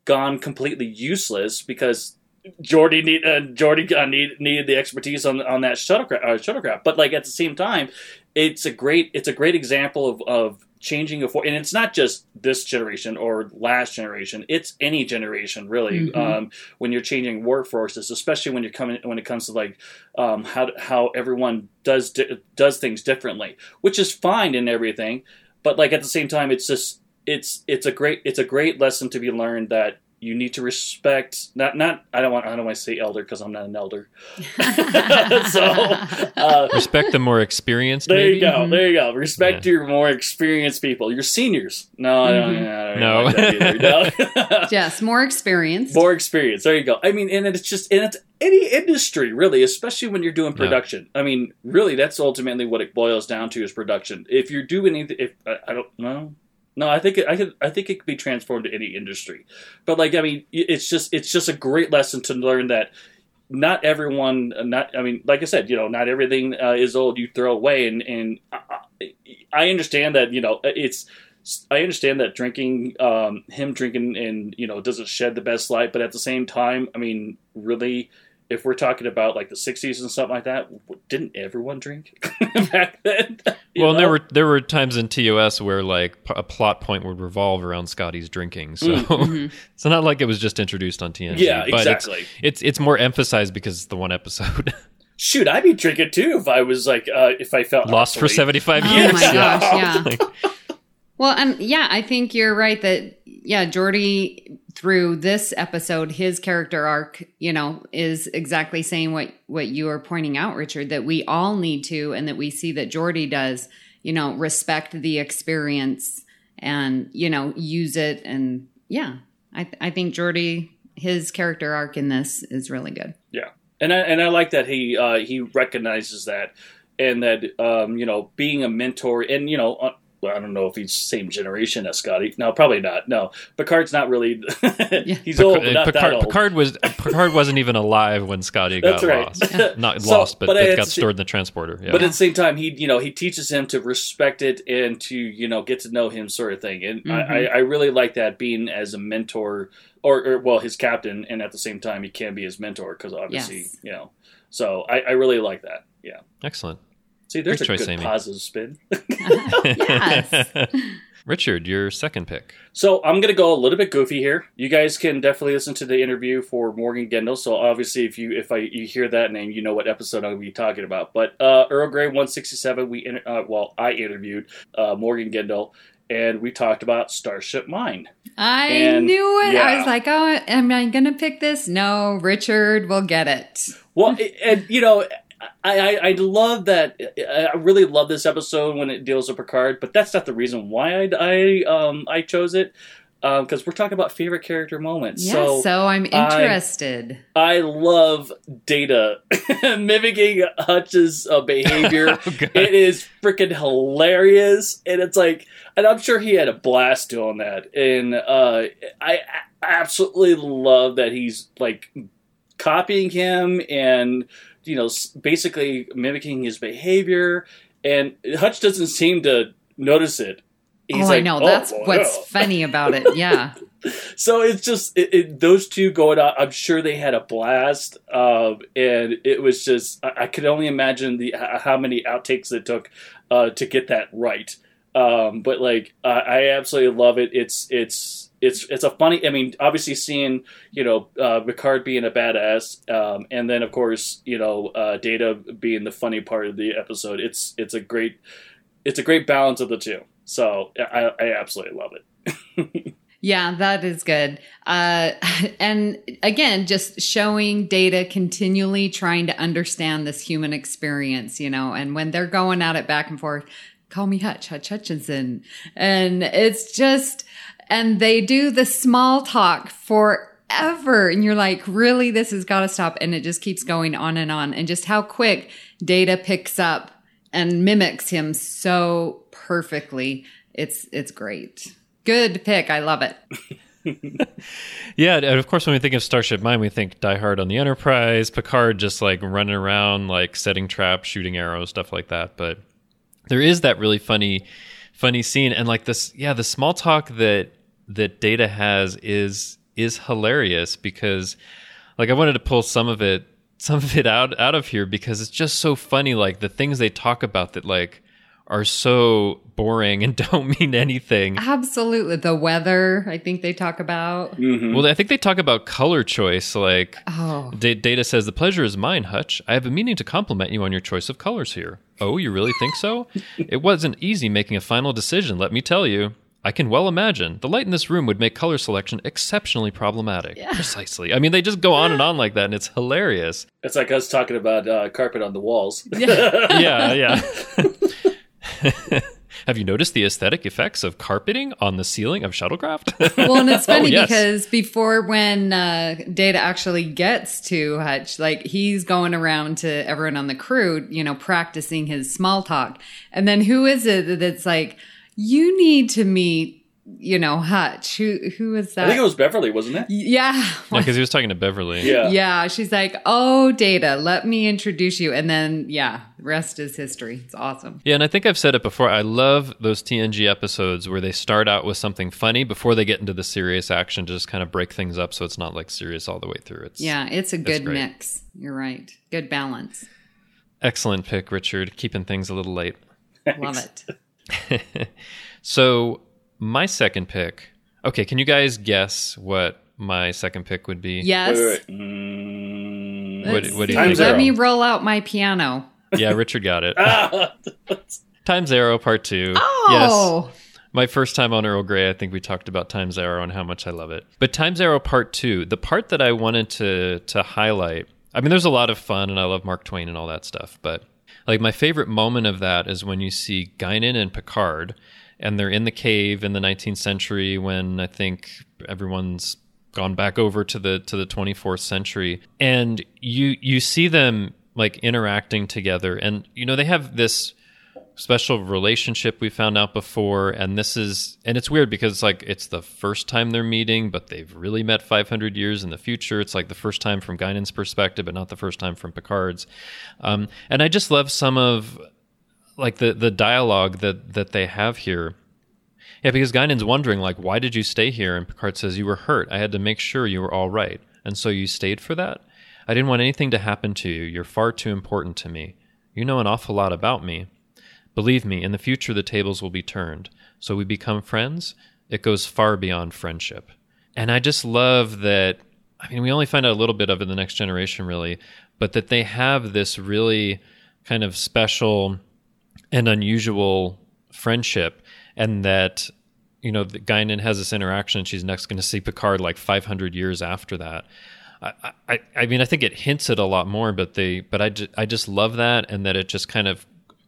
gone completely useless because Geordi need uh, Geordi uh, need, needed the expertise on on that shuttlecraft, uh, shuttlecraft. But like at the same time, it's a great it's a great example of, of changing a for and it's not just this generation or last generation it's any generation really Mhm. um, when you're changing workforces especially when you're coming when it comes to like um, how how everyone does di- does things differently which is fine and everything but like at the same time it's just it's it's a great it's a great lesson to be learned that you need to respect not not I don't want I don't want to say elder because I'm not an elder <laughs> <laughs> so uh, Respect the more experienced. there maybe? you go. Mhm. There you go. Respect Yeah. your more experienced people. Your seniors. No, I don't, Mhm. I don't No. like that. <laughs> No. yes, more experience. more experience. There you go. I mean, and it's just, and it's any industry really, especially when you're doing Yeah. production. I mean, really, that's ultimately what it boils down to is production. If you're doing anything, if I, I don't know. No, I think it, I could. I think it could be transformed to any industry, but like I mean, it's just it's just a great lesson to learn that not everyone not i mean like i said you know not everything uh, is old you throw away and and I, I understand that you know it's i understand that drinking um him drinking and you know doesn't shed the best light but at the same time i mean really if we're talking about like the 60s and something like that didn't everyone drink <laughs> back then You Well, and there were there were times in TOS where like p- a plot point would revolve around Scotty's drinking, so Mm. <laughs> Mhm. it's not like it was just introduced on TNG. yeah but exactly It's, it's it's more emphasized because it's the one episode <laughs> shoot i'd be drinking too if i was like uh if i felt lost for obsolete. seventy five Oh years. my gosh, yeah. Like, Well, and yeah, I think you're right that yeah, Geordi through this episode, his character arc, you know, is exactly saying what what you are pointing out, Richard, that we all need to, and that we see that Geordi does, you know, respect the experience and you know use it, and yeah, I I think Geordi his character arc in this is really good. Yeah, and I, and I like that he uh, he recognizes that, and that um, you know being a mentor, and you know. Well, I don't know if he's same generation as Scotty. No, probably not. No, Picard's not really. <laughs> he's old, but not that Picard, old. Picard was Picard wasn't even alive when Scotty got right. lost. <laughs> Not So, lost, but, but it got stored in the transporter. Yeah. But at the same time, he you know he teaches him to respect it and to you know get to know him sort of thing. And I, I. Mm-hmm. I really like that being as a mentor or, or well his captain, and at the same time he can be his mentor because obviously Yes. you know. So I, I really like that. Yeah. Excellent. See, there's Great a choice, good Amy. positive spin. <laughs> <laughs> Yes. Richard, your second pick. So I'm going to go a little bit goofy here. You guys can definitely listen to the interview for Morgan Gendel. So obviously, if you if I you hear that name, you know what episode I'm going to be talking about. But uh, Earl Grey 167, we inter- uh, well I interviewed uh, Morgan Gendel, and we talked about Starship Mine. I And, knew it. I was like, oh, am I going to pick this? No, Richard will get it. Well, and you know. I, I, I love that. I really love this episode when it deals with Picard, but that's not the reason why I, I um I chose it because we're talking about favorite character moments. Yeah, so so, I'm interested. I love Data <laughs> mimicking Hutch's uh, behavior. <laughs> Oh, it is freaking hilarious, and it's like, and I'm sure he had a blast doing that. And uh, I absolutely love that he's like copying him and you know basically mimicking his behavior. And Hutch doesn't seem to notice it. He's oh, I know. "Oh, That's well, what's yeah." funny about it. <laughs> Yeah. so it's just it, it, those two going out. I'm sure they had a blast, um, and it was just I, I could only imagine the how many outtakes it took uh, to get that right. Um, but like I I absolutely love it. It's it's it's it's a funny. I mean, obviously seeing you know uh, Picard being a badass, um, and then of course you know uh, Data being the funny part of the episode. It's it's a great it's a great balance of the two. So I, I absolutely love it. <laughs> Yeah, that is good. Uh, <laughs> and again, just showing data continually trying to understand this human experience, you know, and when they're going at it back and forth, call me Hutch, Hutch Hutchinson. And it's just, and they do the small talk forever. And you're like, really, this has got to stop. And it just keeps going on and on. And just how quick data picks up and mimics him so perfectly. It's, it's great. Good pick. I love it. <laughs> Yeah, and of course, when we think of Starship Mine, we think Die Hard on the Enterprise, Picard just like running around, like setting traps, shooting arrows, stuff like that. But there is that really funny, funny scene, and like this, yeah, the small talk that that Data has is is hilarious because, like, I wanted to pull some of it, <laughs> some of it out out of here because it's just so funny. Like the things they talk about that, like are so boring and <laughs> don't mean anything. Absolutely. The weather, I think they talk about. Mhm. Well, I think they talk about color choice. Like, Oh, Da- Data says, The pleasure is mine, Hutch. I have been meaning to compliment you on your choice of colors here. Oh, you really think so? <laughs> it wasn't easy making a final decision, let me tell you. I can well imagine. The light in this room would make color selection exceptionally problematic. Yeah. Precisely. I mean, they just go on and on like that, and it's hilarious. It's like us talking about uh, carpet on the walls. <laughs> Yeah, yeah. <laughs> <laughs> Have you noticed the aesthetic effects of carpeting on the ceiling of shuttlecraft? well, and it's funny Oh, yes. because before when uh, Data actually gets to Hutch, like he's going around to everyone on the crew, you know, practicing his small talk. And then who is it that's like, you need to meet, you know, Hutch? Who who is that? I think it was Beverly, wasn't it? yeah. Yeah, because he was talking to Beverly. Yeah. Yeah, she's like, "Oh, Data, let me introduce you," and then yeah, rest is history. It's awesome. Yeah, and I think I've said it before. I love those TNG episodes where they start out with something funny before they get into the serious action to just kind of break things up so it's not like serious all the way through. It's Yeah, it's a good great. mix. You're right. Good balance. excellent pick, Richard, keeping things a little late. Love it. <laughs> <laughs> So, my second pick. Okay, can you guys guess what my second pick would be? Yes. Wait, wait, wait. Mm, What- Let's what do you see. think? Let me roll out my piano. Yeah, Richard got it. <laughs> ah, Time's Arrow Part 2. Yes. Oh, My first time on Earl Grey, I think we talked about Times Arrow and how much I love it. But Times Arrow Part Two, the part that I wanted to to highlight. I mean, there's a lot of fun, and I love Mark Twain and all that stuff. But like my favorite moment of that is when you see Guinan and Picard, and they're in the cave in the 19th century when I think everyone's gone back over to the to the 24th century, and you you see them like interacting together, and you know they have this special relationship we found out before and this is and it's weird because it's like it's the first time they're meeting but they've really met 500 years in the future. It's like the first time from Guinan's perspective but not the first time from Picard's. Um, and I just love some of like the the dialogue that that they have here. Yeah because Guinan's wondering like why did you stay here? And Picard says you were hurt. I had to make sure you were all right. And so you stayed for that? I didn't want anything to happen to you. You're far too important to me. You know an awful lot about me Believe me, in the future the tables will be turned. So we become friends. It goes far beyond friendship. And I just love that. I mean, we only find out a little bit of it in the next generation, really, but that they have this really kind of special and unusual friendship, and that you know, the Guinan has this interaction. And she's next going to see Picard like 500 years after that. I, I, I mean, I think it hints at a lot more, but they, but I, ju- I just love that, and that it just kind of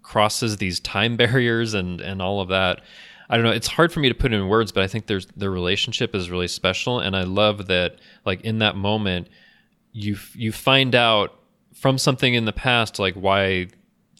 crosses these time <laughs> barriers and and all of that. I don't know. It's hard for me to put in words, but I think there's their relationship is really special, and I love that. Like in that moment, you you find out from something in the past, like why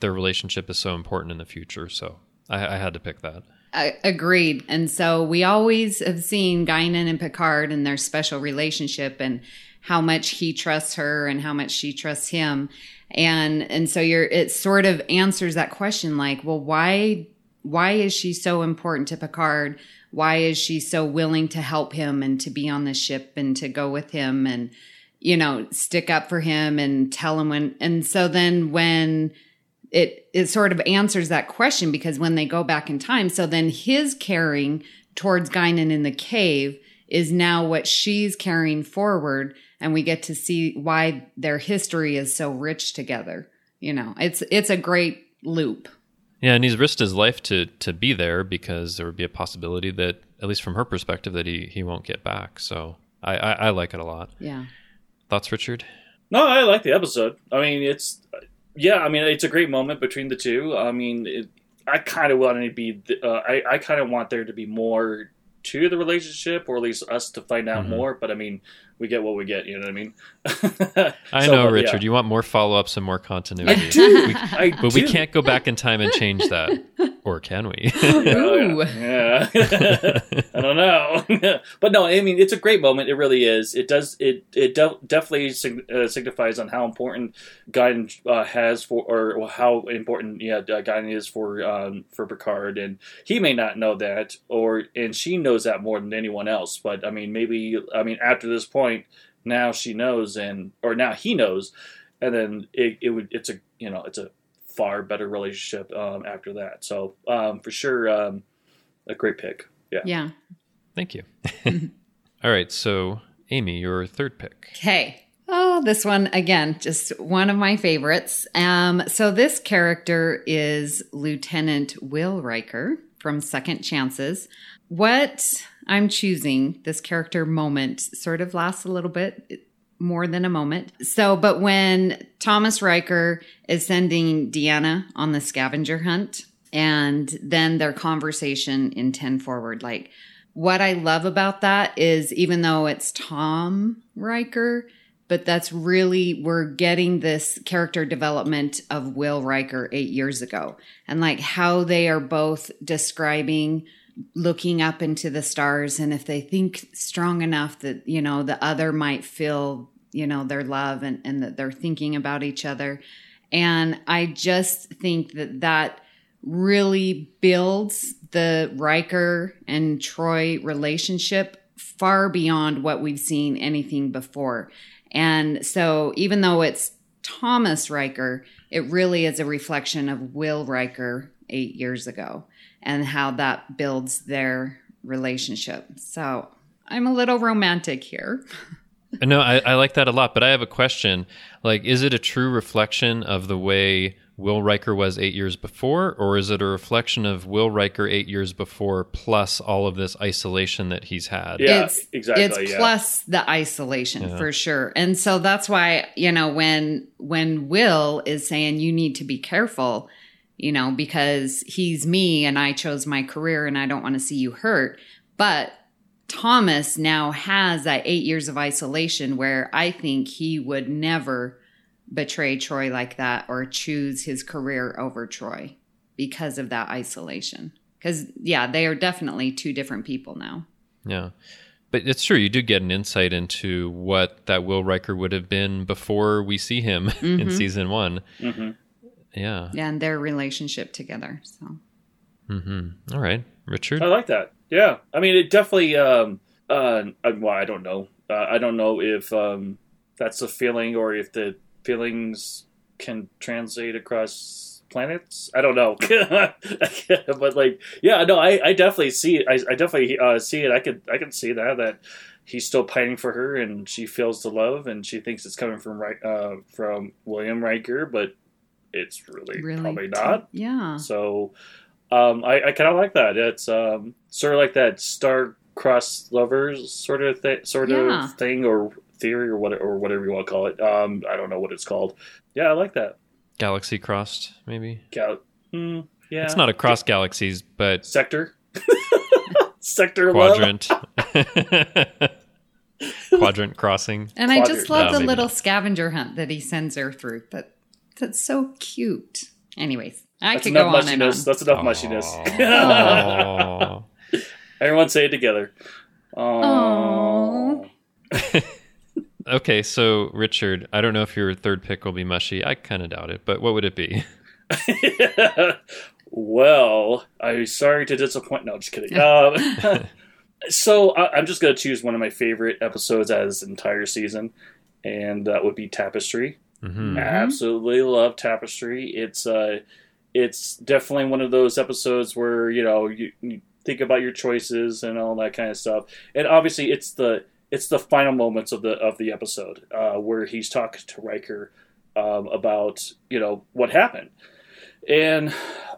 their relationship is so important in the future. So I, I had to pick that. I agreed. And so we always have seen Guinan and Picard and their special relationship and how much he trusts her and how much she trusts him. And and so you're it sort of answers that question like, well, why why is she so important to Picard? Why is she so willing to help him and to be on the ship and to go with him and you know, stick up for him and tell him when and so then when it it sort of answers that question because when they go back in time, so then his caring towards Guinan in the cave is now what she's carrying forward, and we get to see why their history is so rich together. You know, it's it's a great loop. Yeah, and he's risked his life to to be there because there would be a possibility that, at least from her perspective, that he he won't get back. So I I, I like it a lot. Yeah. Thoughts, Richard? No, I like the episode. I mean, it's yeah. I mean, it's a great moment between the two. I mean, it, I kind of want to be. the- Uh, I I kind of want there to be more to the relationship, or at least us to find out Mhm. more. But I mean, we get what we get. You know what I mean? <laughs> I So, know, but, Richard. yeah. You want more follow ups and more continuity. I do. <laughs> We- I but we can't go back in time and change that, <laughs> or can we? Ooh. Yeah. I don't know. but no, I mean, it's a great moment. It really is. It does. It it de- definitely sig- uh, signifies on how important Guinan uh, has for, or how important yeah uh, Guinan is for um, for Picard, and he may not know that, or and she knows that more than anyone else. But I mean, maybe I mean after this point, now she knows, and or now he knows, and then it, it would it's a you know it's a far better relationship um, after that. So um, for sure, um, a great pick. Yeah. Yeah. Thank you. <laughs> All right, so Amy, your third pick. Okay. Oh, this one again, just one of my favorites. Um, so this character is Lieutenant Will Riker from Second Chances. What I'm choosing, this character moment sort of lasts a little bit more than a moment. So, but when Thomas Riker is sending Deanna on the scavenger hunt, and then their conversation in 10 forward, like what I love about that is even though it's Tom Riker, but that's really we're getting this character development of Will Riker 8 years ago and like how they are both describing looking up into the stars and if they think strong enough that you know the other might feel you know their love and, and that they're thinking about each other and i just think that that really builds the Riker and Troi relationship far beyond what we've seen anything before. And so even though it's Thomas Riker, it really is a reflection of Will Riker eight years ago and how that builds their relationship. So I'm a little romantic here. <laughs> no, I, I like that a lot, but I have a question. Like, is it a true reflection of the way Will Riker was eight years before, or is it a reflection of Will Riker eight years before plus all of this isolation that he's had? Yeah, it's, exactly. It's yeah. plus the isolation Yeah. for sure. And so that's why, you know, when when Will is saying you need to be careful, you know, because he's me and I chose my career and I don't want to see you hurt. But Thomas now has that eight years of isolation where I think he would never betray Troi like that or choose his career over Troi because of that isolation. Because, yeah, they are definitely two different people now. Yeah. But it's true, you do get an insight into what that Will Riker would have been before we see him <laughs> in Mhm. season one. hmm Yeah. and their relationship together. So Mm-hmm. All right. Richard? I like that. Yeah, I mean, it definitely. Um, uh, I- well, I don't know. Uh, I don't know if um, that's a feeling or if the feelings can translate across planets. I don't know, <laughs> but like, yeah, no, I, I definitely see it. I, I definitely uh, see it. I could, I can see that that he's still pining for her, and she feels the love, and she thinks it's coming from right uh, from William Riker, but it's really, really, probably not. Yeah, So um, I, I kind of like that. It's um, sort of like that star-crossed lovers sort of thi- sort Yeah. of thing or theory or what or whatever you want to call it. Um, I don't know what it's called. Yeah, I like that. Galaxy crossed, maybe? Gal- hmm, yeah, It's not across galaxies, but sector. <laughs> sector quadrant. <laughs> quadrant crossing. and I just love No, the maybe little not. scavenger hunt that he sends her through. That that's so cute. Anyways, I That's could go enough on and on. mushiness. That's enough mushiness. <laughs> Everyone say it together. Aw. Aww. <laughs> okay, so Richard, I don't know if your third pick will be mushy. I kind of doubt it, but what would it be? <laughs> well, I'm sorry to disappoint. No, I'm just kidding. Um, so I, I'm just going to choose one of my favorite episodes out of this entire season, and that would be Tapestry. Hmm Mhm. Absolutely love Tapestry. It's uh, it's definitely one of those episodes where you know you, you think about your choices and all that kind of stuff, and obviously it's the it's the final moments of the of the episode uh, where he's talking to Riker um, about you know what happened, and I,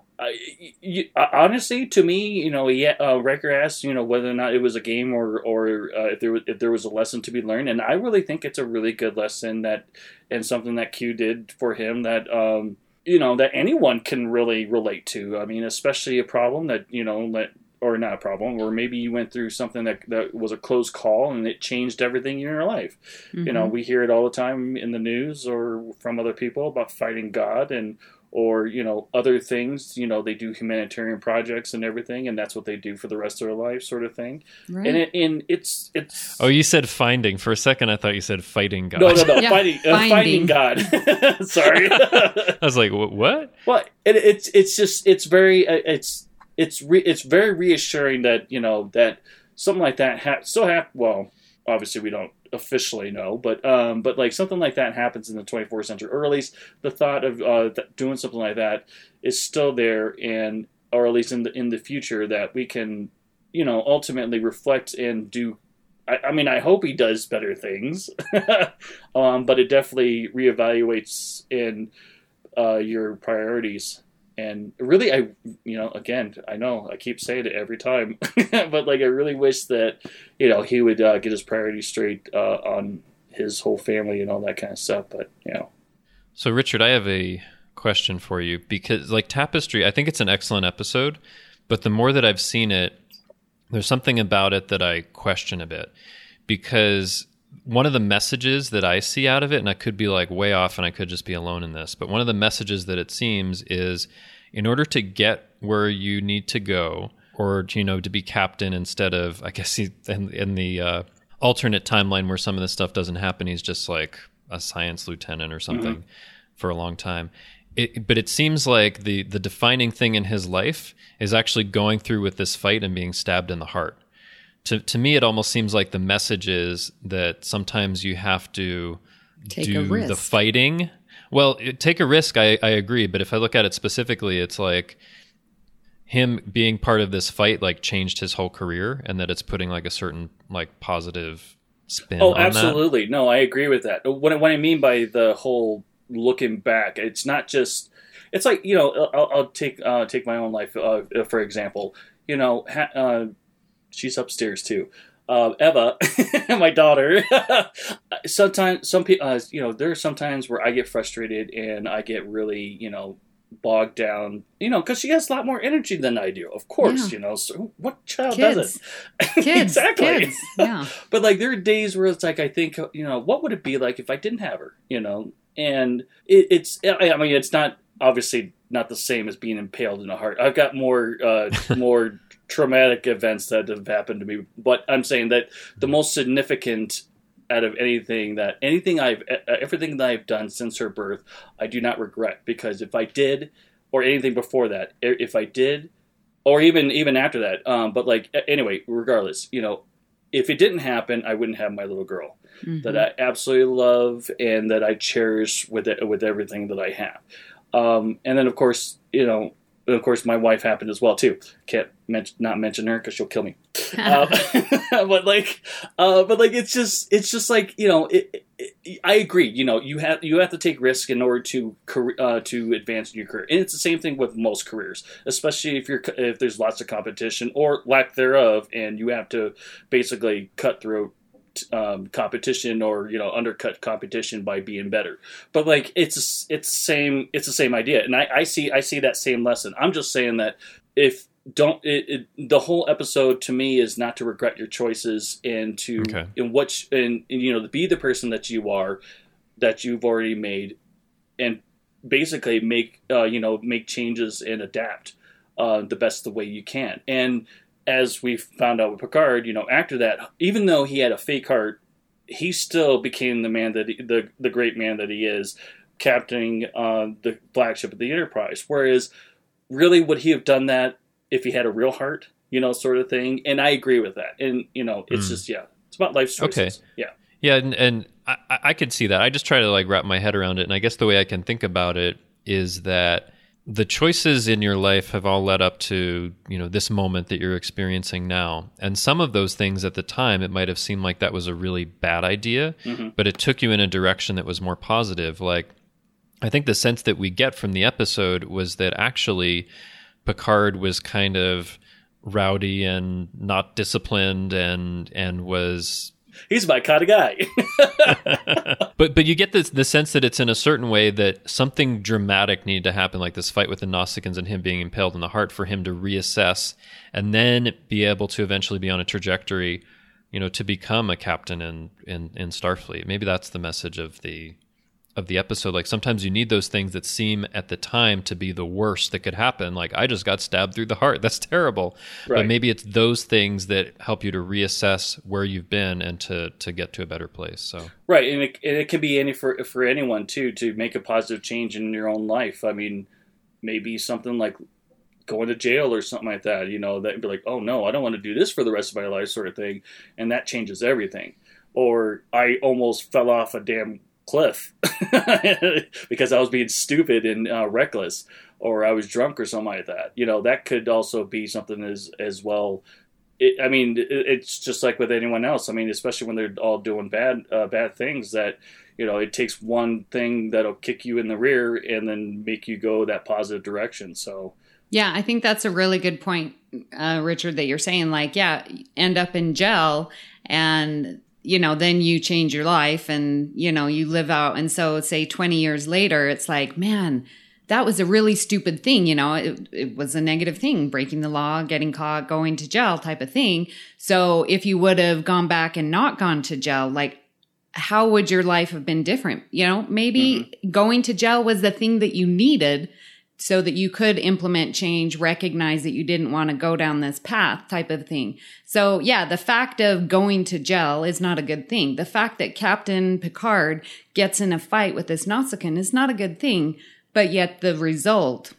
you, uh, honestly, to me, you know, yeah, uh, Riker asked, you know, whether or not it was a game or or uh, if there was if there was a lesson to be learned, and I really think it's a really good lesson that and something that Q did for him that um, you know that anyone can really relate to. I mean, especially a problem that you know that or not a problem, or maybe you went through something that that was a close call and it changed everything in your life. You know, Mhm. we hear it all the time in the news or from other people about fighting God and or you know other things. You know, they do humanitarian projects and everything, and that's what they do for the rest of their life, sort of thing. right. And it, and it's it's Oh, you said finding. For a second, I thought you said fighting God. no no no <laughs> Yeah, fighting uh, finding. finding God. <laughs> Sorry. <laughs> I was like, "Wh- what? Well, it, it's it's just it's very uh, it's it's re, it's very reassuring that you know that something like that ha- still hap- well obviously we don't officially know, but um, but like something like that happens in the 24th century, or at least the thought of uh, th- doing something like that is still there, and or at least in the in the future that we can, you know, ultimately reflect and do. I mean, I hope he does better things, <laughs> um, but it definitely reevaluates in uh, your priorities and really i you know again i know i keep saying it every time <laughs> but like i really wish that you know he would uh, get his priorities straight uh, on his whole family and all that kind of stuff but you know. So richard i have a question for you because like tapestry i think it's an excellent episode but the more that i've seen it there's something about it that i question a bit because one of the messages that I see out of it, and I could be like way off and I could just be alone in this, but one of the messages that it seems is in order to get where you need to go, or you know, to be captain instead of, I guess, <laughs> he, in, in the uh, alternate timeline where some of this stuff doesn't happen, he's just like a science lieutenant or something mm-hmm. for a long time. It, but it seems like the the defining thing in his life is actually going through with this fight and being stabbed in the heart to to me it almost seems like the message is that sometimes you have to take do the fighting. Well, take a risk. I, I agree, but if I look at it specifically, it's like him being part of this fight like changed his whole career, and that it's putting like a certain like positive spin. Oh, absolutely. That. No, I agree with that. What what I mean by the whole looking back, it's not just. It's like you know, I'll, I'll take uh, take my own life uh, for example. You know, ha- uh, she's upstairs too. Uh, Eva, <laughs> my daughter. <laughs> sometimes, some people, uh, you know, there are sometimes where I get frustrated and I get really, you know, bogged down. You know, because she has a lot more energy than I do. Of course, yeah. you know. So what child kids. doesn't? <laughs> Kids, exactly. Kids. Yeah. but like, there are days where it's like I think, you know, what would it be like if I didn't have her? You know, and it, it's. I mean, it's not obviously not the same as being impaled in a heart. I've got more, uh, more traumatic events that have happened to me. But I'm saying that the most significant out of anything that anything I've everything that I've done since her birth, I do not regret because if I did, or anything before that, if I did, or even even after that, um, but like anyway, regardless, you know, if it didn't happen, I wouldn't have my little girl mm-hmm. that I absolutely love and that I cherish with it, with everything that I have. Um, and then of course, you know, of course, my wife happened as well too. Can't mention, not mention her because she'll kill me. <laughs> uh, <laughs> but like, uh, but like, it's just, it's just like you know, it, it, I agree. You know, you have you have to take risk in order to uh, to advance in your career, and it's the same thing with most careers, especially if you're if there's lots of competition or lack thereof, and you have to basically cut through um, competition or you know undercut competition by being better. But like it's it's same it's the same idea, and I, I see I see that same lesson. I'm just saying that if don't it, it, the whole episode to me is not to regret your choices and to okay. in what and, and you know to be the person that you are that you've already made and basically make uh, you know make changes and adapt uh, the best the way you can and as we found out with Picard, you know, after that, even though he had a fake heart, he still became the man that he, the the great man that he is, captaining uh, the flagship of the Enterprise. Whereas, really, would he have done that if he had a real heart? You know, sort of thing. And I agree with that. And you know, it's mm. just yeah, it's about life choices. Okay. Yeah. Yeah, and, and I, I could see that. I just try to like wrap my head around it, and I guess the way I can think about it is that the choices in your life have all led up to you know this moment that you're experiencing now and some of those things at the time it might have seemed like that was a really bad idea mm-hmm. but it took you in a direction that was more positive like i think the sense that we get from the episode was that actually picard was kind of rowdy and not disciplined and and was he's my kind of guy. <laughs> <laughs> but but you get the the sense that it's in a certain way that something dramatic needed to happen, like this fight with the Nausicaans and him being impaled in the heart, for him to reassess and then be able to eventually be on a trajectory, you know, to become a captain in in, in Starfleet. Maybe that's the message of the of the episode like sometimes you need those things that seem at the time to be the worst that could happen. Like i just got stabbed through the heart. <laughs> That's terrible. Right. but maybe it's those things that help you to reassess where you've been and to to get to a better place so. Right and it, and it can be any for for anyone too to make a positive change in your own life. I mean maybe something like going to jail or something like that you know that be like oh no i don't want to do this for the rest of my life sort of thing and that changes everything. Or I almost fell off a damn cliff <laughs> because I was being stupid and uh, reckless, or I was drunk or something like that. You know, that could also be something as as well. It, I mean, it, it's just like with anyone else. I mean, especially when they're all doing bad uh, bad things that you know it takes one thing that'll kick you in the rear and then make you go that positive direction. So. Yeah, I think that's a really good point, uh, Richard, that you're saying. Like, yeah, end up in jail and you know, then you change your life and, you know, you live out. And so, say 20 years later, it's like, man, that was a really stupid thing. You know, it, it was a negative thing, breaking the law, getting caught, going to jail type of thing. So, if you would have gone back and not gone to jail, like, how would your life have been different? You know, maybe mm-hmm. going to jail was the thing that you needed so that you could implement change, recognize that you didn't want to go down this path type of thing. So yeah, the fact of going to jail is not a good thing. The fact that Captain Picard gets in a fight with this Nausicaan is not a good thing, but yet the result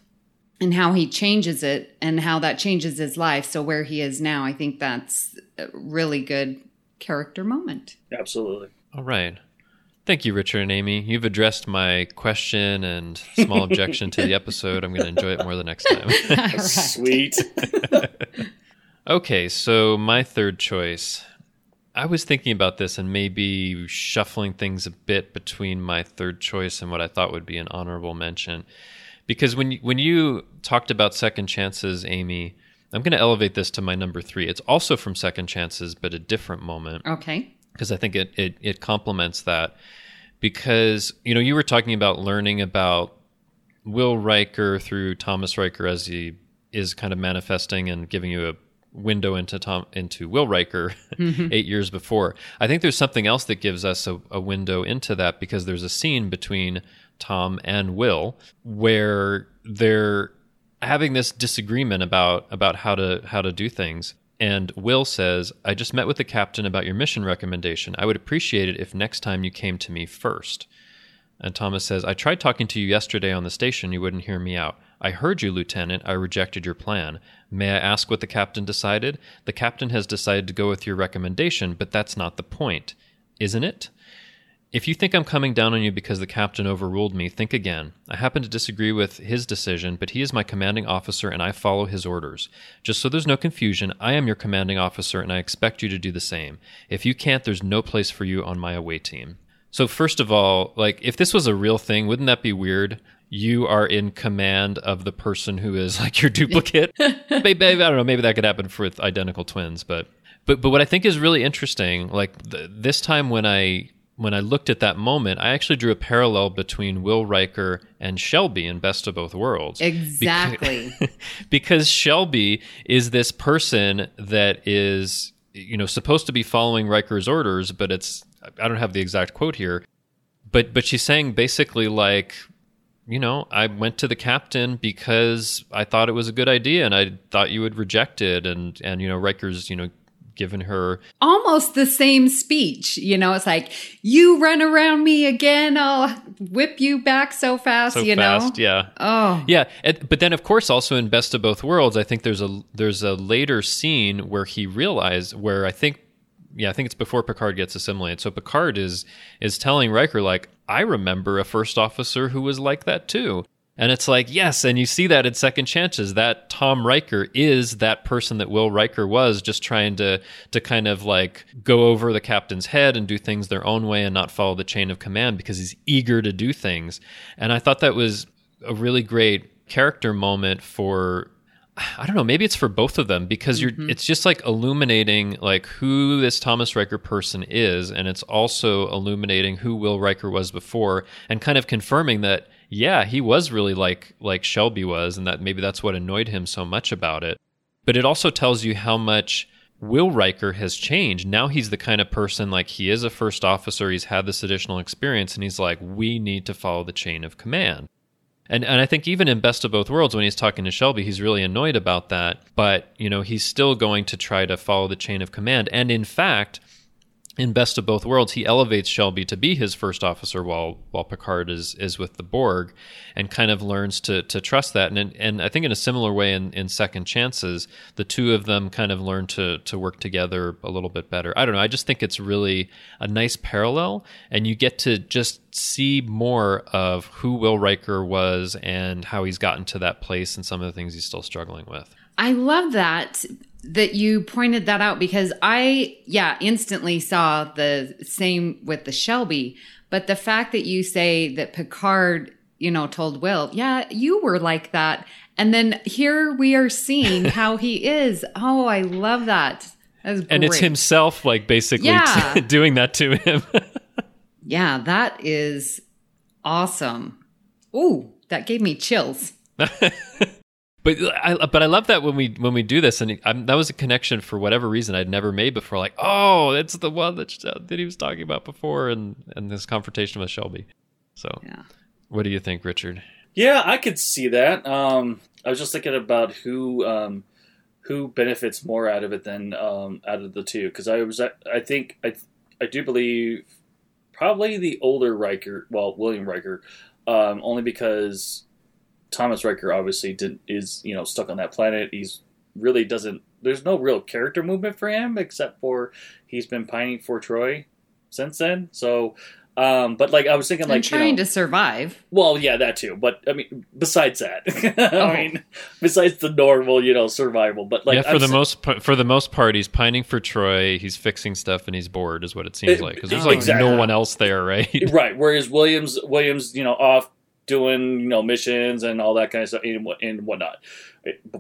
and how he changes it and how that changes his life. So where he is now, I think that's a really good character moment. Absolutely. All right. Thank you, Richard and Amy. You've addressed my question and small objection to the episode. I'm going to enjoy it more the next time. <laughs> Sweet. <laughs> okay, so my third choice. I was thinking about this and maybe shuffling things a bit between my third choice and what I thought would be an honorable mention. Because when you, when you talked about second chances, Amy, I'm going to elevate this to my number three. It's also from Second Chances, but a different moment. Okay because I think it, it it complements that. Because you know you were talking about learning about Will Riker through Thomas Riker as he is kind of manifesting and giving you a window into Tom into Will Riker <laughs> mm-hmm. eight years before. I think there's something else that gives us a, a window into that because there's a scene between Tom and Will where they're having this disagreement about about how to how to do things. And Will says, I just met with the captain about your mission recommendation. I would appreciate it if next time you came to me first. And Thomas says, I tried talking to you yesterday on the station. You wouldn't hear me out. I heard you, Lieutenant. I rejected your plan. May I ask what the captain decided? The captain has decided to go with your recommendation, but that's not the point, isn't it? If you think I'm coming down on you because the captain overruled me, think again. I happen to disagree with his decision, but he is my commanding officer and I follow his orders. Just so there's no confusion, I am your commanding officer and I expect you to do the same. If you can't, there's no place for you on my away team. So, first of all, like, if this was a real thing, wouldn't that be weird? You are in command of the person who is <laughs> like your duplicate. <laughs> maybe, I don't know. Maybe that could happen with identical twins, but but but what I think is really interesting, like th- this time when I when I looked at that moment, I actually drew a parallel between Will Riker and Shelby in Best of Both Worlds. Exactly. Because, <laughs> because Shelby is this person that is, you know, supposed to be following Riker's orders, but it's I don't have the exact quote here, but but she's saying basically like you know, I went to the captain because I thought it was a good idea and I thought you would reject it. And, and, you know, Riker's, you know, given her almost the same speech. You know, it's like, you run around me again, I'll whip you back so fast, so you fast, know? Yeah. Oh. Yeah. But then of course also in Best of Both Worlds, I think there's a there's a later scene where he realized where I think yeah, I think it's before Picard gets assimilated. So Picard is is telling Riker like, I remember a first officer who was like that too. And it's like, yes, and you see that in Second Chances. That Tom Riker is that person that Will Riker was, just trying to to kind of like go over the captain's head and do things their own way and not follow the chain of command because he's eager to do things. And I thought that was a really great character moment for I don't know, maybe it's for both of them because you're mm-hmm. it's just like illuminating like who this Thomas Riker person is and it's also illuminating who Will Riker was before and kind of confirming that yeah, he was really like like Shelby was, and that maybe that's what annoyed him so much about it. But it also tells you how much Will Riker has changed. Now he's the kind of person like he is a first officer, he's had this additional experience, and he's like, we need to follow the chain of command. And and I think even in Best of Both Worlds, when he's talking to Shelby, he's really annoyed about that. But, you know, he's still going to try to follow the chain of command. And in fact, in Best of Both Worlds, he elevates Shelby to be his first officer while while Picard is is with the Borg, and kind of learns to to trust that. And and I think in a similar way in, in Second Chances, the two of them kind of learn to to work together a little bit better. I don't know. I just think it's really a nice parallel, and you get to just see more of who Will Riker was and how he's gotten to that place and some of the things he's still struggling with. I love that that you pointed that out because I, yeah, instantly saw the same with the Shelby. But the fact that you say that Picard, you know, told Will, yeah, you were like that. And then here we are seeing <laughs> how he is. Oh, I love that. And it's himself, like, basically yeah. t- <laughs> doing that to him. <laughs> yeah, that is awesome. Ooh, that gave me chills. But I but I love that when we when we do this, and I'm, that was a connection for whatever reason I'd never made before. Like, oh, it's the one that that he was talking about before, and and this confrontation with Shelby. So, yeah. what do you think, Richard? Yeah, I could see that. Um, I was just thinking about who um, who benefits more out of it than um, out of the two, because I was I think I I do believe probably the older Riker, well William Riker, um, only because Thomas Riker obviously did, is you know stuck on that planet. He's really doesn't. There's no real character movement for him except for he's been pining for Troi since then. So, um, but like I was thinking, like trying you know, to survive. Well, yeah, that too. But I mean, besides that, <laughs> oh. I mean, besides the normal, you know, survival. But like, yeah, for I'm the most for the most part, he's pining for Troi. He's fixing stuff and he's bored, is what it seems it, like. Because there's like exactly. no one else there, right? right. Whereas Williams, Williams, you know, off doing you know missions and all that kind of stuff and, what, and whatnot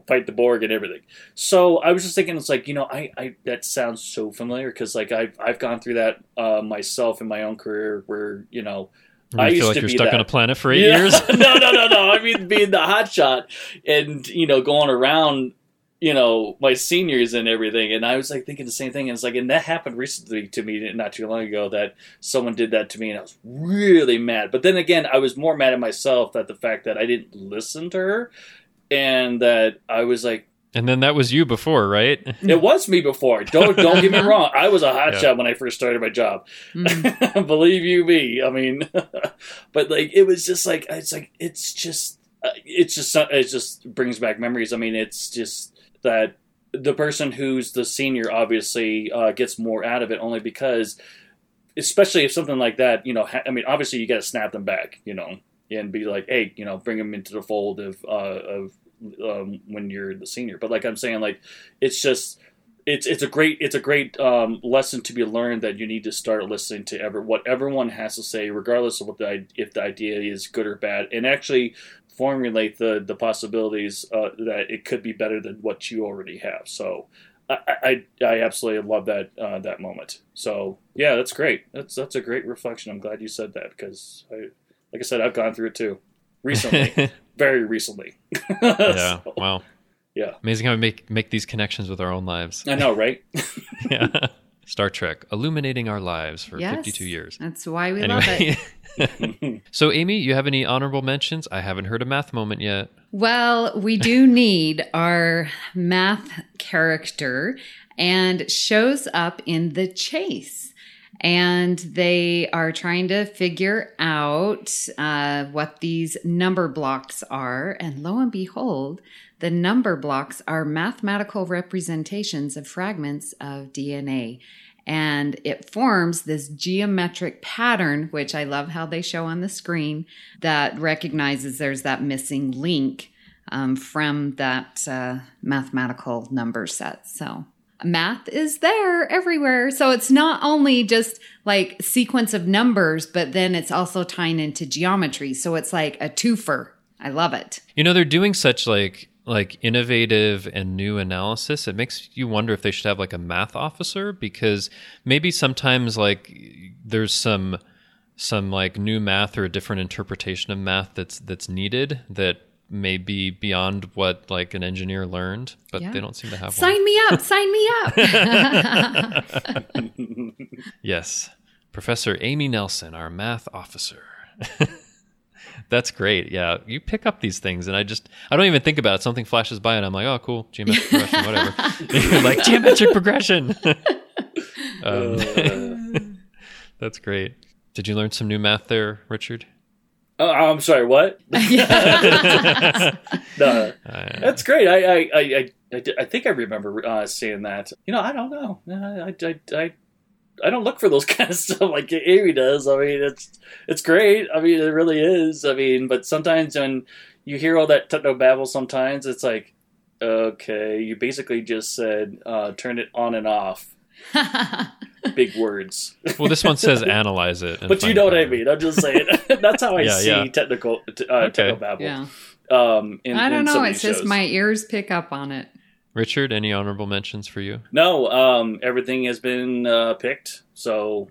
fight the borg and everything so i was just thinking it's like you know i, I that sounds so familiar because like I've, I've gone through that uh, myself in my own career where you know I used feel like to you're be stuck that. on a planet for eight yeah. years. <laughs> no, no, no, no. I mean, being the hotshot and you know going around you know, my seniors and everything. And I was like thinking the same thing. And it's like, and that happened recently to me not too long ago that someone did that to me and I was really mad. But then again, I was more mad at myself at the fact that I didn't listen to her and that I was like, and then that was you before, right? it was me before. Don't don't get me <laughs> wrong. I was a hotshot yeah. when I first started my job. Mm. <laughs> Believe you me. I mean, <laughs> but like it was just like it's like it's just uh, it's just it just brings back memories. I mean, it's just that the person who's the senior obviously uh, gets more out of it only because especially if something like that you know ha- i mean obviously you got to snap them back you know and be like hey you know bring them into the fold of uh, of um, when you're the senior. But like i'm saying like it's just it's it's a great it's a great um, lesson to be learned that you need to start listening to ever what everyone has to say regardless of what the if the idea is good or bad. And actually formulate the the possibilities uh, that it could be better than what you already have. So I I, I absolutely love that uh, that moment. So yeah, that's great. That's that's a great reflection. I'm glad you said that because I, like I said, I've gone through it too recently, <laughs> very recently. <laughs> yeah. So, wow. Yeah. Amazing how we make make these connections with our own lives. I know, right? <laughs> yeah. Star Trek, illuminating our lives for yes, 52 years. That's why we anyway. love it. <laughs> so, Amy, you have any honorable mentions? I haven't heard a math moment yet. Well, we do <laughs> need our math character and shows up in the chase. And they are trying to figure out uh, what these number blocks are. And lo and behold, the number blocks are mathematical representations of fragments of DNA. And it forms this geometric pattern, which I love how they show on the screen, that recognizes there's that missing link um, from that uh, mathematical number set. So math is there everywhere. So it's not only just like sequence of numbers, but then it's also tying into geometry. So it's like a twofer. I love it. You know, they're doing such like like innovative and new analysis, it makes you wonder if they should have like a math officer because maybe sometimes like there's some some like new math or a different interpretation of math that's that's needed that may be beyond what like an engineer learned, but yeah. they don't seem to have sign one. me up, sign me up. <laughs> yes. Professor Amy Nelson, our math officer. <laughs> That's great. Yeah, you pick up these things, and I just I don't even think about it. Something flashes by, and I'm like, oh, cool, geometric progression, whatever. <laughs> like geometric progression. um, That's great. Did you learn some new math there, Richard? Oh, I'm sorry. What? <laughs> <laughs> no, that's great. I I, I, I, I think I remember uh, saying that. You know, I don't know. I, I, I, I don't look for those <laughs> kind of stuff like Amy does. I mean, it's it's great. I mean, it really is. I mean, but sometimes when you hear all that techno babble, sometimes it's like, okay, you basically just said uh, turn it on and off. <laughs> Big words. Well, this one says <laughs> analyze it. but you know what I mean. I'm just saying. <laughs> That's how I yeah, see yeah. technical uh, okay. techno babble. Yeah. Um, in, I don't know. It's just my ears pick up on it. Richard, any honorable mentions for you? No, um, everything has been uh, picked. So,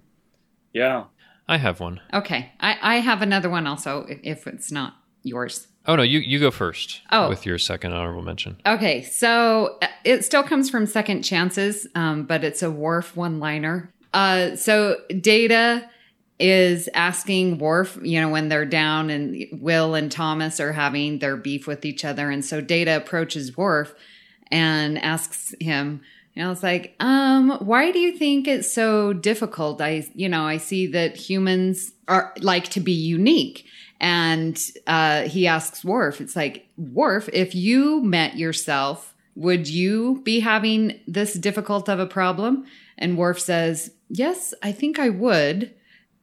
yeah. I have one. Okay, I, I have another one also. If it's not yours. Oh no, you you go first. Oh. with your second honorable mention. Okay, so uh, it still comes from Second Chances, um, but it's a Worf one liner. Uh, so Data is asking Worf, you know, when they're down and Will and Thomas are having their beef with each other, and so Data approaches Worf and asks him, you know, it's like, um, why do you think it's so difficult? I, you know, I see that humans are like to be unique. And uh, he asks Worf, it's like, Worf, if you met yourself, would you be having this difficult of a problem? And Worf says, Yes, I think I would.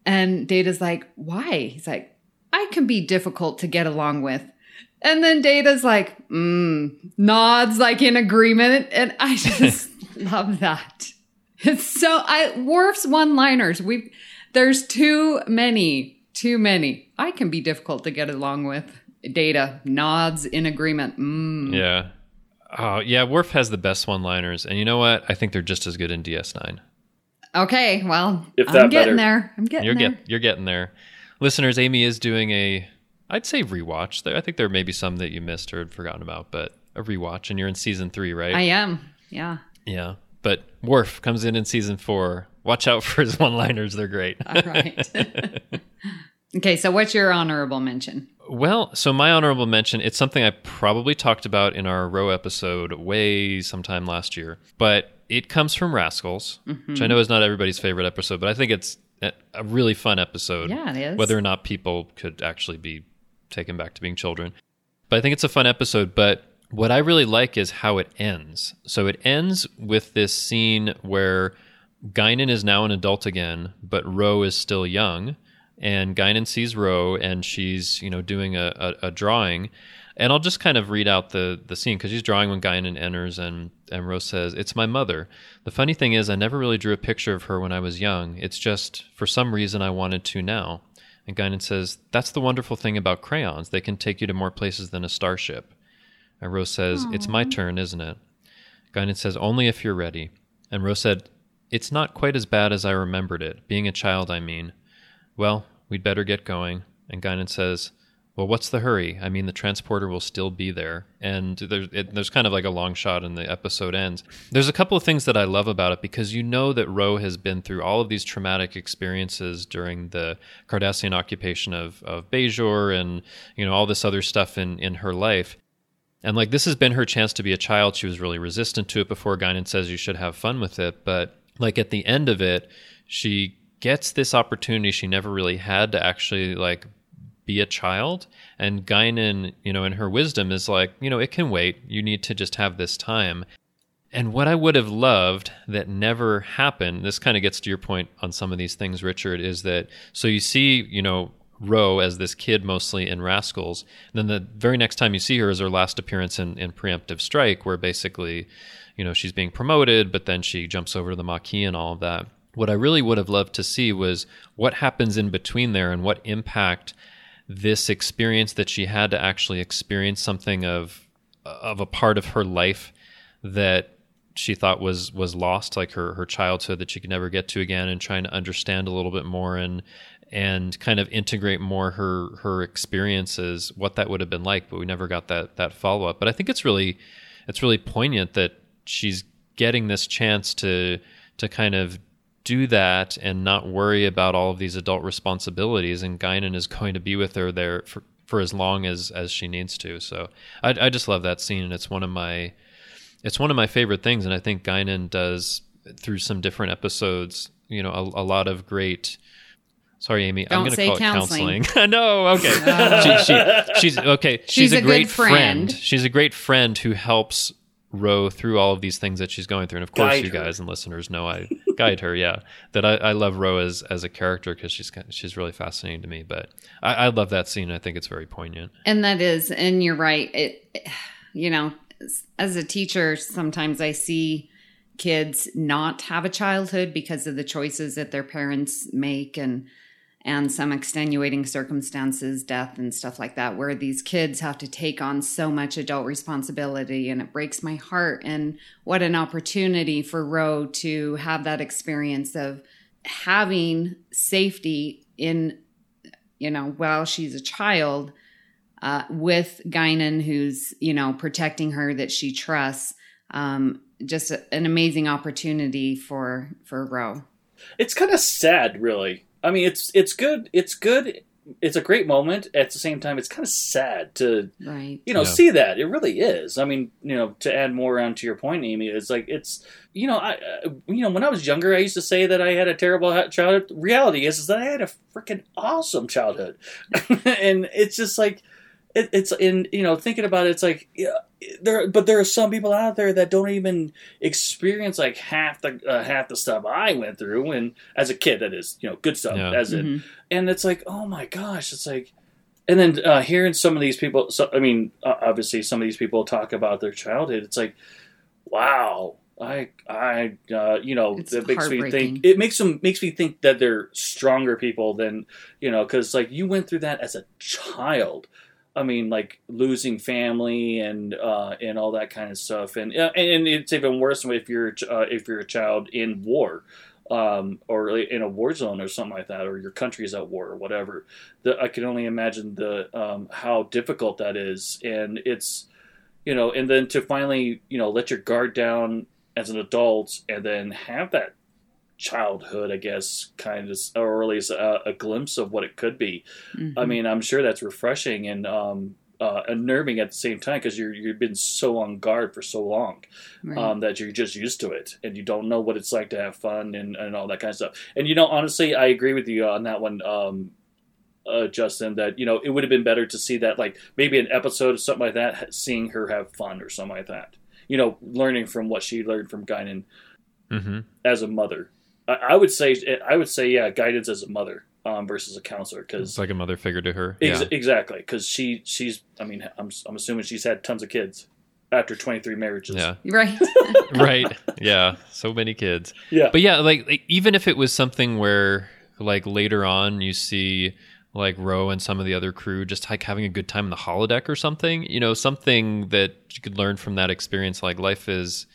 And Data's like, Why? He's like, I can be difficult to get along with. And then Data's like, mm, nods like in agreement. And I <laughs> just love that. It's so I Worf's one-liners. We there's too many, too many. I can be difficult to get along with. Data nods in agreement. Mm. Yeah. Oh, yeah, Worf has the best one-liners. And you know what? I think they're just as good in DS9. Okay, well, if I'm getting better. there. I'm getting you're there. Get, you're getting there. Listeners, Amy is doing a I'd say rewatch. I think there may be some that you missed or had forgotten about, but a rewatch. And you're in season three, right? I am. Yeah. Yeah. But Worf comes in in season four. Watch out <laughs> for his one liners. They're great. All right. <laughs> okay. So, what's your honorable mention? Well, so my honorable mention, it's something I probably talked about in our Ro episode way sometime last year, but it comes from Rascals, mm-hmm. which I know is not everybody's favorite episode, but I think it's a really fun episode. Yeah, it is. Whether or not people could actually be taken back to being children. But I think it's a fun episode. But what I really like is how it ends. So it ends with this scene where Guinan is now an adult again, but Ro is still young. And Guinan sees Ro, and she's you know doing a, a, a drawing. And I'll just kind of read out the, the scene because she's drawing when Guinan enters, and, and Rose says, It's my mother. The funny thing is, I never really drew a picture of her when I was young. It's just, for some reason, I wanted to now. And Guinan says, That's the wonderful thing about crayons. They can take you to more places than a starship. And Rose says, Aww. It's my turn, isn't it? Guinan says, Only if you're ready. And Rose said, It's not quite as bad as I remembered it. Being a child, I mean. Well, we'd better get going. And Guinan says, well, what's the hurry? I mean, the transporter will still be there. And there's, it, there's kind of like a long shot and the episode ends. There's a couple of things that I love about it because you know that Ro has been through all of these traumatic experiences during the Cardassian occupation of, of Bajor and, you know, all this other stuff in, in her life. And like this has been her chance to be a child. She was really resistant to it before Guinan says you should have fun with it. But like at the end of it, she gets this opportunity she never really had to actually like be a child. And Guinan, you know, in her wisdom is like, you know, it can wait. You need to just have this time. And what I would have loved that never happened, this kind of gets to your point on some of these things, Richard, is that so you see, you know, Ro as this kid mostly in Rascals. And then the very next time you see her is her last appearance in, in Preemptive Strike, where basically, you know, she's being promoted, but then she jumps over to the Maquis and all of that. What I really would have loved to see was what happens in between there and what impact this experience that she had to actually experience something of of a part of her life that she thought was was lost like her her childhood that she could never get to again and trying to understand a little bit more and and kind of integrate more her her experiences what that would have been like but we never got that that follow up but i think it's really it's really poignant that she's getting this chance to to kind of do that and not worry about all of these adult responsibilities. And Guinan is going to be with her there for, for as long as, as she needs to. So I, I just love that scene. And it's one of my, it's one of my favorite things. And I think Guinan does through some different episodes you know a, a lot of great. Sorry, Amy. Don't I'm going to say call counseling. it counseling. <laughs> no, okay. <laughs> she, she, she's okay. She's, She's a, a great friend. She's a great friend who helps Ro through all of these things that she's going through. And of course, Guide you her. guys and listeners know I guide her. Yeah, that I, I love Ro as as a character because she's she's really fascinating to me. But I, I love that scene. I think it's very poignant. And that is, and you're right. It, you know, as a teacher, sometimes I see kids not have a childhood because of the choices that their parents make and and some extenuating circumstances, death and stuff like that, where these kids have to take on so much adult responsibility and it breaks my heart. And what an opportunity for Ro to have that experience of having safety in, you know, while she's a child uh, with Guinan, who's you know protecting her that she trusts. Um, just a, an amazing opportunity for for Ro. it's kind of sad, really. I mean, it's it's good. It's good. It's a great moment. At the same time, it's kind of sad to Right. you know Yeah. see that. It really is. I mean, you know, to add more onto your point, Amy, it's like it's you know, I uh, you know, when I was younger, I used to say that I had a terrible childhood. Reality is, is that I had a freaking awesome childhood, <laughs> and it's just like it, it's in you know thinking about it, it's like yeah, there, but there are some people out there that don't even experience like half the uh, half the stuff I went through, and as a kid, that is you know good stuff. Yeah. As in, Mhm. and it's like oh my gosh, it's like. And then uh, hearing some of these people, so, I mean, uh, obviously, some of these people talk about their childhood. It's like, wow, I, I, uh, you know, It's that makes me think. It makes them makes me think that they're stronger people than you know, because like you went through that as a child. I mean, like losing family and uh, and all that kind of stuff, and and it's even worse if you're uh, if you're a child in war, um, or in a war zone or something like that, or your country is at war or whatever. The, I can only imagine the um, how difficult that is, and it's you know, and then to finally you know let your guard down as an adult, and then have that childhood, I guess, kind of, or at least a, a glimpse of what it could be. Mhm. I mean, I'm sure that's refreshing and um, uh, unnerving at the same time because you're you've been so on guard for so long Right. um, that you're just used to it and you don't know what it's like to have fun and, and all that kind of stuff. And you know, honestly, I agree with you on that one, um, uh, Justin. That you know, it would have been better to see that like maybe an episode or something like that, seeing her have fun or something like that. You know, learning from what she learned from Guinan hmm as a mother. I, I would say, I would say, yeah, guidance as a mother um, versus a counselor because It's like a mother figure to her. Ex- yeah. Exactly, because she she's. I mean, I'm I'm assuming she's had tons of kids after 23 marriages. Yeah. right. <laughs> right. Yeah. So many kids. yeah, But yeah, like, like even if it was something where like later on you see like Ro and some of the other crew just like having a good time in the holodeck or something, you know, something that you could learn from that experience. Like life is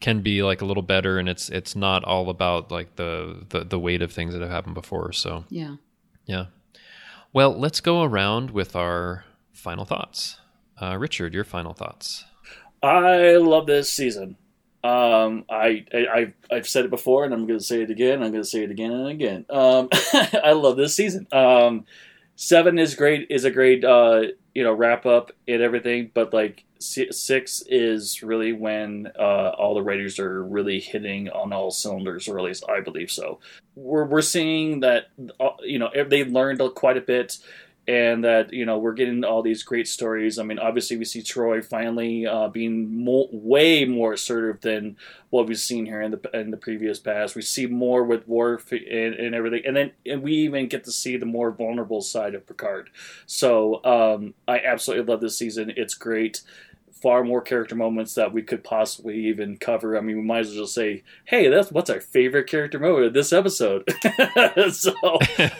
can be like a little better, and it's it's not all about like the the, the weight of things that have happened before. So yeah. yeah. Well, let's go around with our final thoughts. Uh, Richard, your final thoughts. I love this season. Um, I, I I've, I've said it before, and I'm going to say it again. I'm going to say it again and again. Um, <laughs> I love this season. Um, seven is great. Is a great uh, you know wrap up and everything, but like si- six is really when uh, all the writers are really hitting on all cylinders, or at least I believe so. We're we're seeing that uh, you know they've learned quite a bit and that you know we're getting all these great stories. I mean, obviously we see Troi finally uh, being way more assertive than what we've seen here in the in the previous past. We see more with Worf and, and everything, and then and we even get to see the more vulnerable side of Picard. So um, I absolutely love this season. It's great. Far more character moments that we could possibly even cover. I mean, we might as well just say, "Hey, that's what's our favorite character moment of this episode." <laughs> so,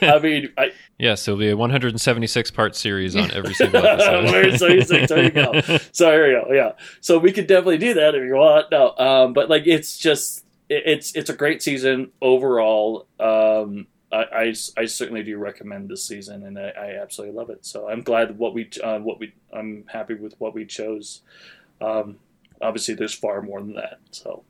I <laughs> mean, I, Yeah, so it'll be a 176 part series on every single <laughs> episode. 176, there you go. so there you go. Yeah. So we could definitely do that if you want. No, um, but like it's just it- it's it's a great season overall. Um, I, I, I certainly do recommend this season, and I, I absolutely love it. So I'm glad what we uh, what we I'm happy with what we chose. Um, obviously, there's far more than that. So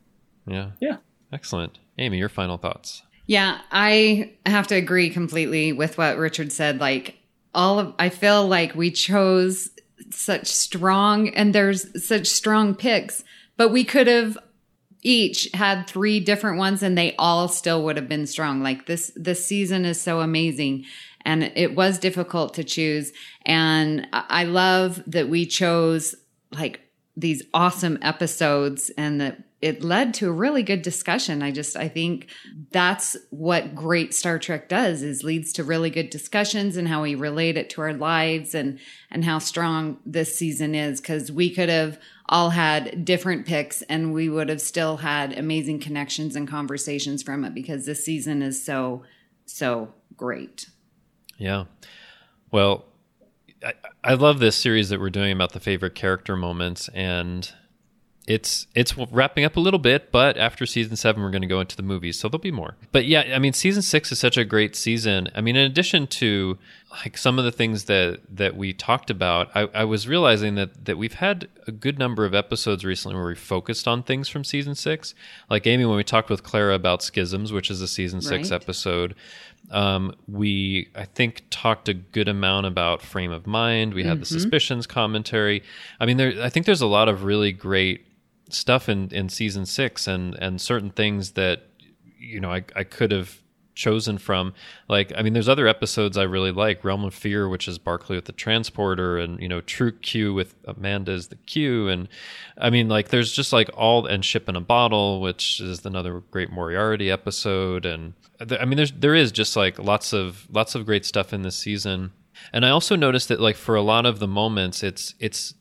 Yeah. Yeah. Excellent. Amy, your final thoughts. Yeah, I have to agree completely with what Richard said. Like all of I feel like we chose such strong and there's such strong picks, but we could have each had three different ones and they all still would have been strong. Like this, this season is so amazing and it was difficult to choose. And I love that we chose like these awesome episodes and that it led to a really good discussion. I just I think that's what great Star Trek does is leads to really good discussions and how we relate it to our lives and and how strong this season is cuz we could have all had different picks and we would have still had amazing connections and conversations from it because this season is so so great. Yeah. Well, I, I love this series that we're doing about the favorite character moments and it's it's wrapping up a little bit, but after season seven, we're going to go into the movies, so there'll be more. But yeah, I mean, season six is such a great season. I mean, in addition to like some of the things that that we talked about, I, I was realizing that that we've had a good number of episodes recently where we focused on things from season six. Like Amy, when we talked with Clara about schisms, which is a season six episode. Um, we, I think, talked a good amount about frame of mind. We had mm-hmm. the suspicions commentary. I mean, there. I think there's a lot of really great stuff in, in season six and, and certain things that, you know, I, I could have chosen from. Like, I mean, there's other episodes I really like Realm of Fear, which is Barclay with the transporter, and, you know, True Q with Amanda's the Q. And I mean, like, there's just like all, and Ship in a Bottle, which is another great Moriarty episode. And I mean, there's, there is just like lots of, lots of great stuff in this season. And I also noticed that like for a lot of the moments, it's, it's,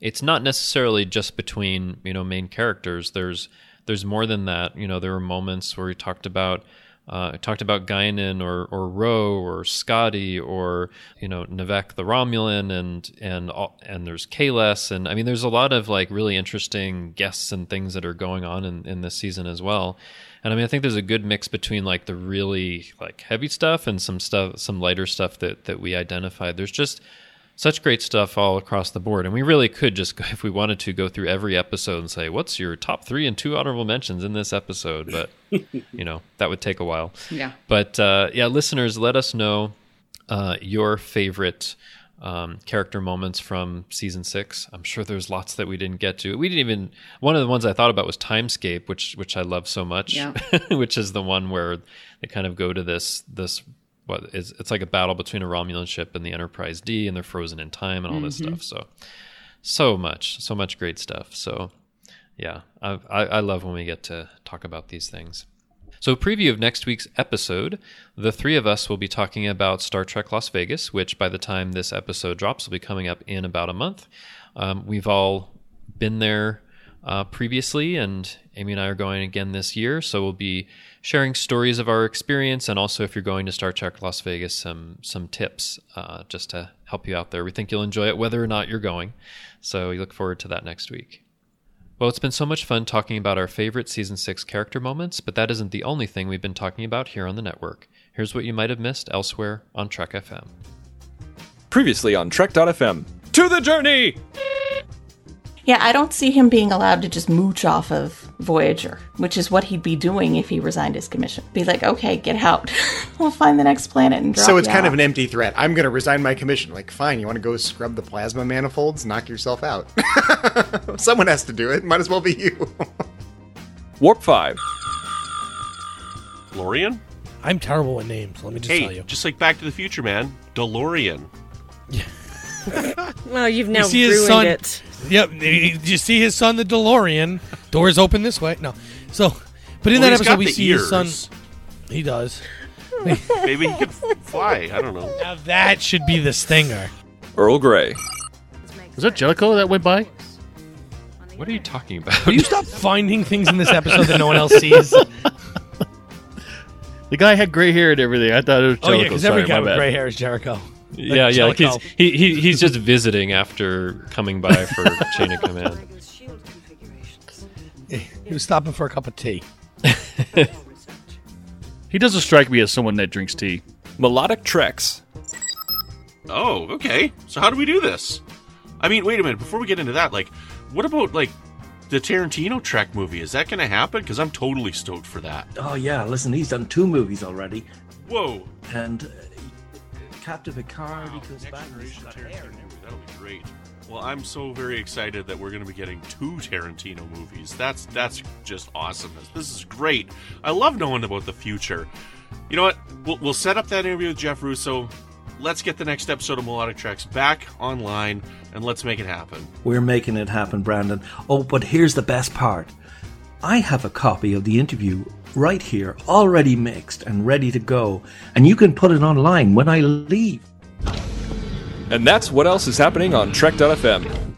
it's not necessarily just between you know main characters. There's there's more than that. You know, there were moments where we talked about uh, talked about Guinan or or Ro or Scotty or you know N'Vek the Romulan and and and there's Kahless and I mean there's a lot of like really interesting guests and things that are going on in, in this season as well. And I mean I think there's a good mix between like the really like heavy stuff and some stuff some lighter stuff that that we identified. There's just such great stuff all across the board. And we really could just, <laughs> if we wanted to, go through every episode and say, what's your top three and two honorable mentions in this episode? But, <laughs> you know, that would take a while. Yeah. But uh, yeah, listeners, let us know uh, your favorite um, character moments from season six. I'm sure there's lots that we didn't get to. We didn't even. One of the ones I thought about was Timescape, which which I love so much. Yeah. <laughs> which is the one where they kind of go to this this what is it's like a battle between a Romulan ship and the Enterprise D, and they're frozen in time and all this mm-hmm. stuff. So, so much, so much great stuff. So, yeah, I, I, I love when we get to talk about these things. So, preview of next week's episode, the three of us will be talking about Star Trek Las Vegas, which by the time this episode drops will be coming up in about a month. Um, we've all been there uh, previously, and Amy and I are going again this year. So, we'll be sharing stories of our experience, and also if you're going to Star Trek Las Vegas, some some tips uh, just to help you out there. We think you'll enjoy it, whether or not you're going. So we look forward to that next week. Well, it's been so much fun talking about our favorite season six character moments, but that isn't the only thing we've been talking about here on the network. Here's what you might have missed elsewhere on Trek FM. Previously on Trek.fm. To the journey! Yeah, I don't see him being allowed to just mooch off of Voyager, which is what he'd be doing if he resigned his commission. Be like, okay, get out. <laughs> we'll find the next planet and drop So it's kind out. of an empty threat. I'm going to resign my commission. Like, fine, you want to go scrub the plasma manifolds? Knock yourself out. <laughs> Someone has to do it. Might as well be you. <laughs> Warp 5. DeLorean? I'm terrible with names, let me just hey, tell you. just like Back to the Future, man. DeLorean. <laughs> well, you've now You see ruined his son. it. Yep. Did you see his son, the DeLorean? Doors open this way. No. So, but in Well, that episode, we the see his son. He does. <laughs> Maybe he could fly. I don't know. Now that should be the stinger. Earl Grey. Was that Jellicoe that went by? What are you talking about? Will you stop <laughs> finding things in this episode that no one else sees? The guy had gray hair and everything. I thought it was Oh yeah, Jellicoe. because every guy with bad. gray hair is Jellicoe. Yeah, yeah. Like he's, he, he he's just visiting after coming by for <laughs> chain of command. He was stopping for a cup of tea. He doesn't strike me as someone that drinks tea. Melodic Treks. Oh, okay. So how do we do this? I mean, wait a minute. Before we get into that, like, what about like the Tarantino Trek movie? Is that going to happen? Because I'm totally stoked for that. Oh yeah, listen, he's done two movies already, Whoa! and uh, Captain Picard, he goes Next back. generation got Tarantino movie. That'll be great. Well, I'm so very excited that we're going to be getting two Tarantino movies. That's that's just awesomeness. This is great. I love knowing about the future. You know what? We'll, we'll set up that interview with Jeff Russo. Let's get the next episode of Melodic Treks back online and let's make it happen. We're making it happen, Brandon. Oh, but here's the best part. I have a copy of the interview right here, already mixed and ready to go, and you can put it online when I leave. And that's what else is happening on Trek.fm.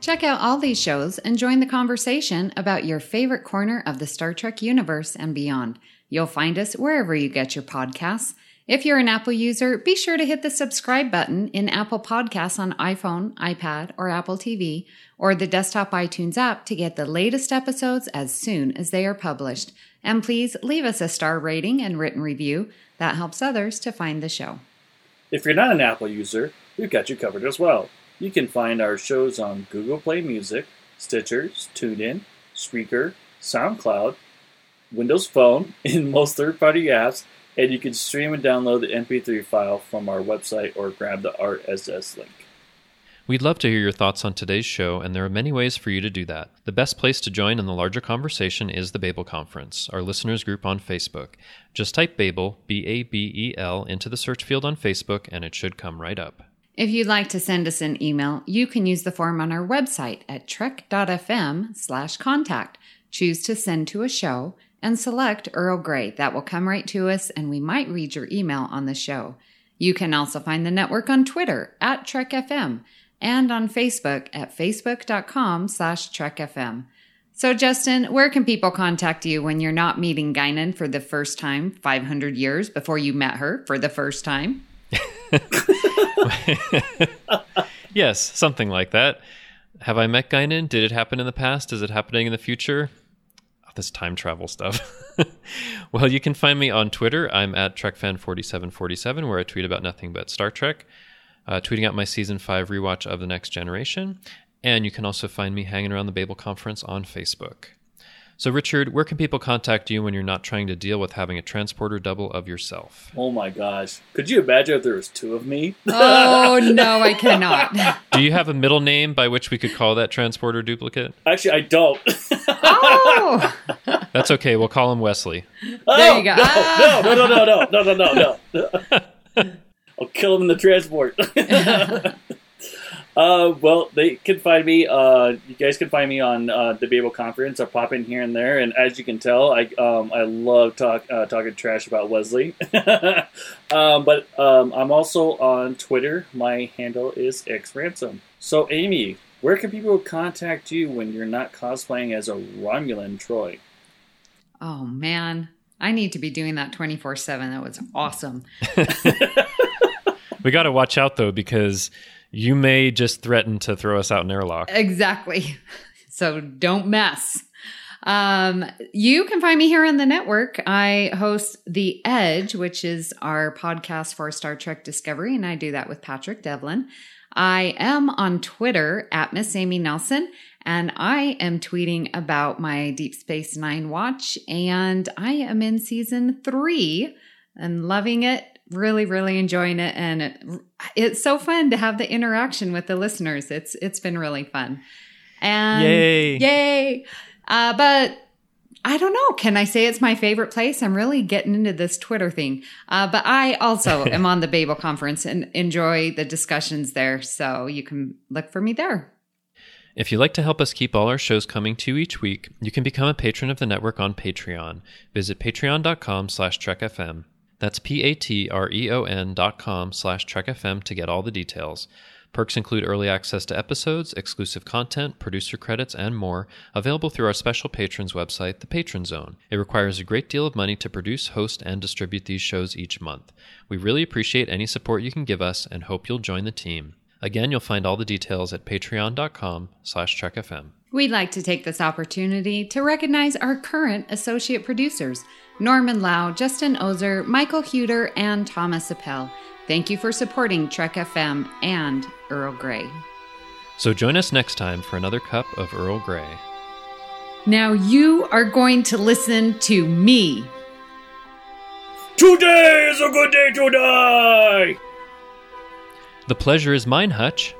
Check out all these shows and join the conversation about your favorite corner of the Star Trek universe and beyond. You'll find us wherever you get your podcasts. If you're an Apple user, be sure to hit the subscribe button in Apple Podcasts on iPhone, iPad, or Apple TV, or the desktop iTunes app to get the latest episodes as soon as they are published. And please leave us a star rating and written review. That helps others to find the show. If you're not an Apple user, we've got you covered as well. You can find our shows on Google Play Music, Stitchers, TuneIn, Spreaker, SoundCloud, Windows Phone, <laughs> in most third party apps, and you can stream and download the MP3 file from our website or grab the RSS link. We'd love to hear your thoughts on today's show, and there are many ways for you to do that. The best place to join in the larger conversation is the Babel Conference, our listeners group on Facebook. Just type Babel, B A B E L, into the search field on Facebook, and it should come right up. If you'd like to send us an email, you can use the form on our website at trek.fm slash contact. Choose to send to a show and select Earl Grey. That will come right to us, and we might read your email on the show. You can also find the network on Twitter at TrekFM and on Facebook at facebook.com slash trekfm. So, Justin, where can people contact you when you're not meeting Guinan for the first time 500 years before you met her for the first time? <laughs> yes, something like that. Have I met Guinan? Did it happen in the past? Is it happening in the future? Oh, this time travel stuff. <laughs> well, you can find me on Twitter. I'm at TrekFan4747, where I tweet about nothing but Star Trek uh, tweeting out my season five rewatch of The Next Generation. And you can also find me hanging around the Babel Conference on Facebook. So, Richard, where can people contact you when you're not trying to deal with having a transporter double of yourself? Oh my gosh. Could you imagine if there was two of me? <laughs> Oh, no, I cannot. <laughs> Do you have a middle name by which we could call that transporter duplicate? Actually, I don't. <laughs> oh! That's okay. We'll call him Wesley. Oh, there you go. Oh, ah. No, no, no, no, no, no, no, no, no. I'll kill him in the transport. <laughs> <laughs> uh, well, they can find me. Uh, you guys can find me on uh, the Babel Conference. I pop in here and there, and as you can tell, I um, I love talk uh, talking trash about Wesley. <laughs> um, but um, I'm also on Twitter. My handle is xransom. So, Amy, where can people contact you when you're not cosplaying as a Romulan Troi? Oh, man. I need to be doing that 24 7. That was awesome. We got to watch out, though, because you may just threaten to throw us out in airlock. Exactly. <laughs> So don't mess. Um, you can find me here on the network. I host The Edge, which is our podcast for Star Trek Discovery, and I do that with Patrick Devlin. I am on Twitter at Miss Amy Nelson, and I am tweeting about my Deep Space Nine watch, and I am in season three and loving it. Really, really enjoying it, and it, it's so fun to have the interaction with the listeners. It's it's been really fun. And Yay. yay! Uh, but I don't know. Can I say it's my favorite place? I'm really getting into this Twitter thing. Uh, but I also <laughs> am on the Babel conference and enjoy the discussions there. So you can look for me there. If you'd like to help us keep all our shows coming to you each week, you can become a patron of the network on Patreon. Visit patreon.com slash trekfm. That's P-A-T-R-E-O-N dot com slash trekfm to get all the details. Perks include early access to episodes, exclusive content, producer credits, and more, available through our special patrons website, The Patron Zone. It requires a great deal of money to produce, host, and distribute these shows each month. We really appreciate any support you can give us and hope you'll join the team. Again, you'll find all the details at patreon.com slash trekfm. We'd like to take this opportunity to recognize our current associate producers Norman Lao, Justin Oser, Michael Hueter, and Thomas Appel. Thank you for supporting Trek FM and Earl Grey. So join us next time for another cup of Earl Grey. Now you are going to listen to me. Today is a good day to die! The pleasure is mine, Hutch.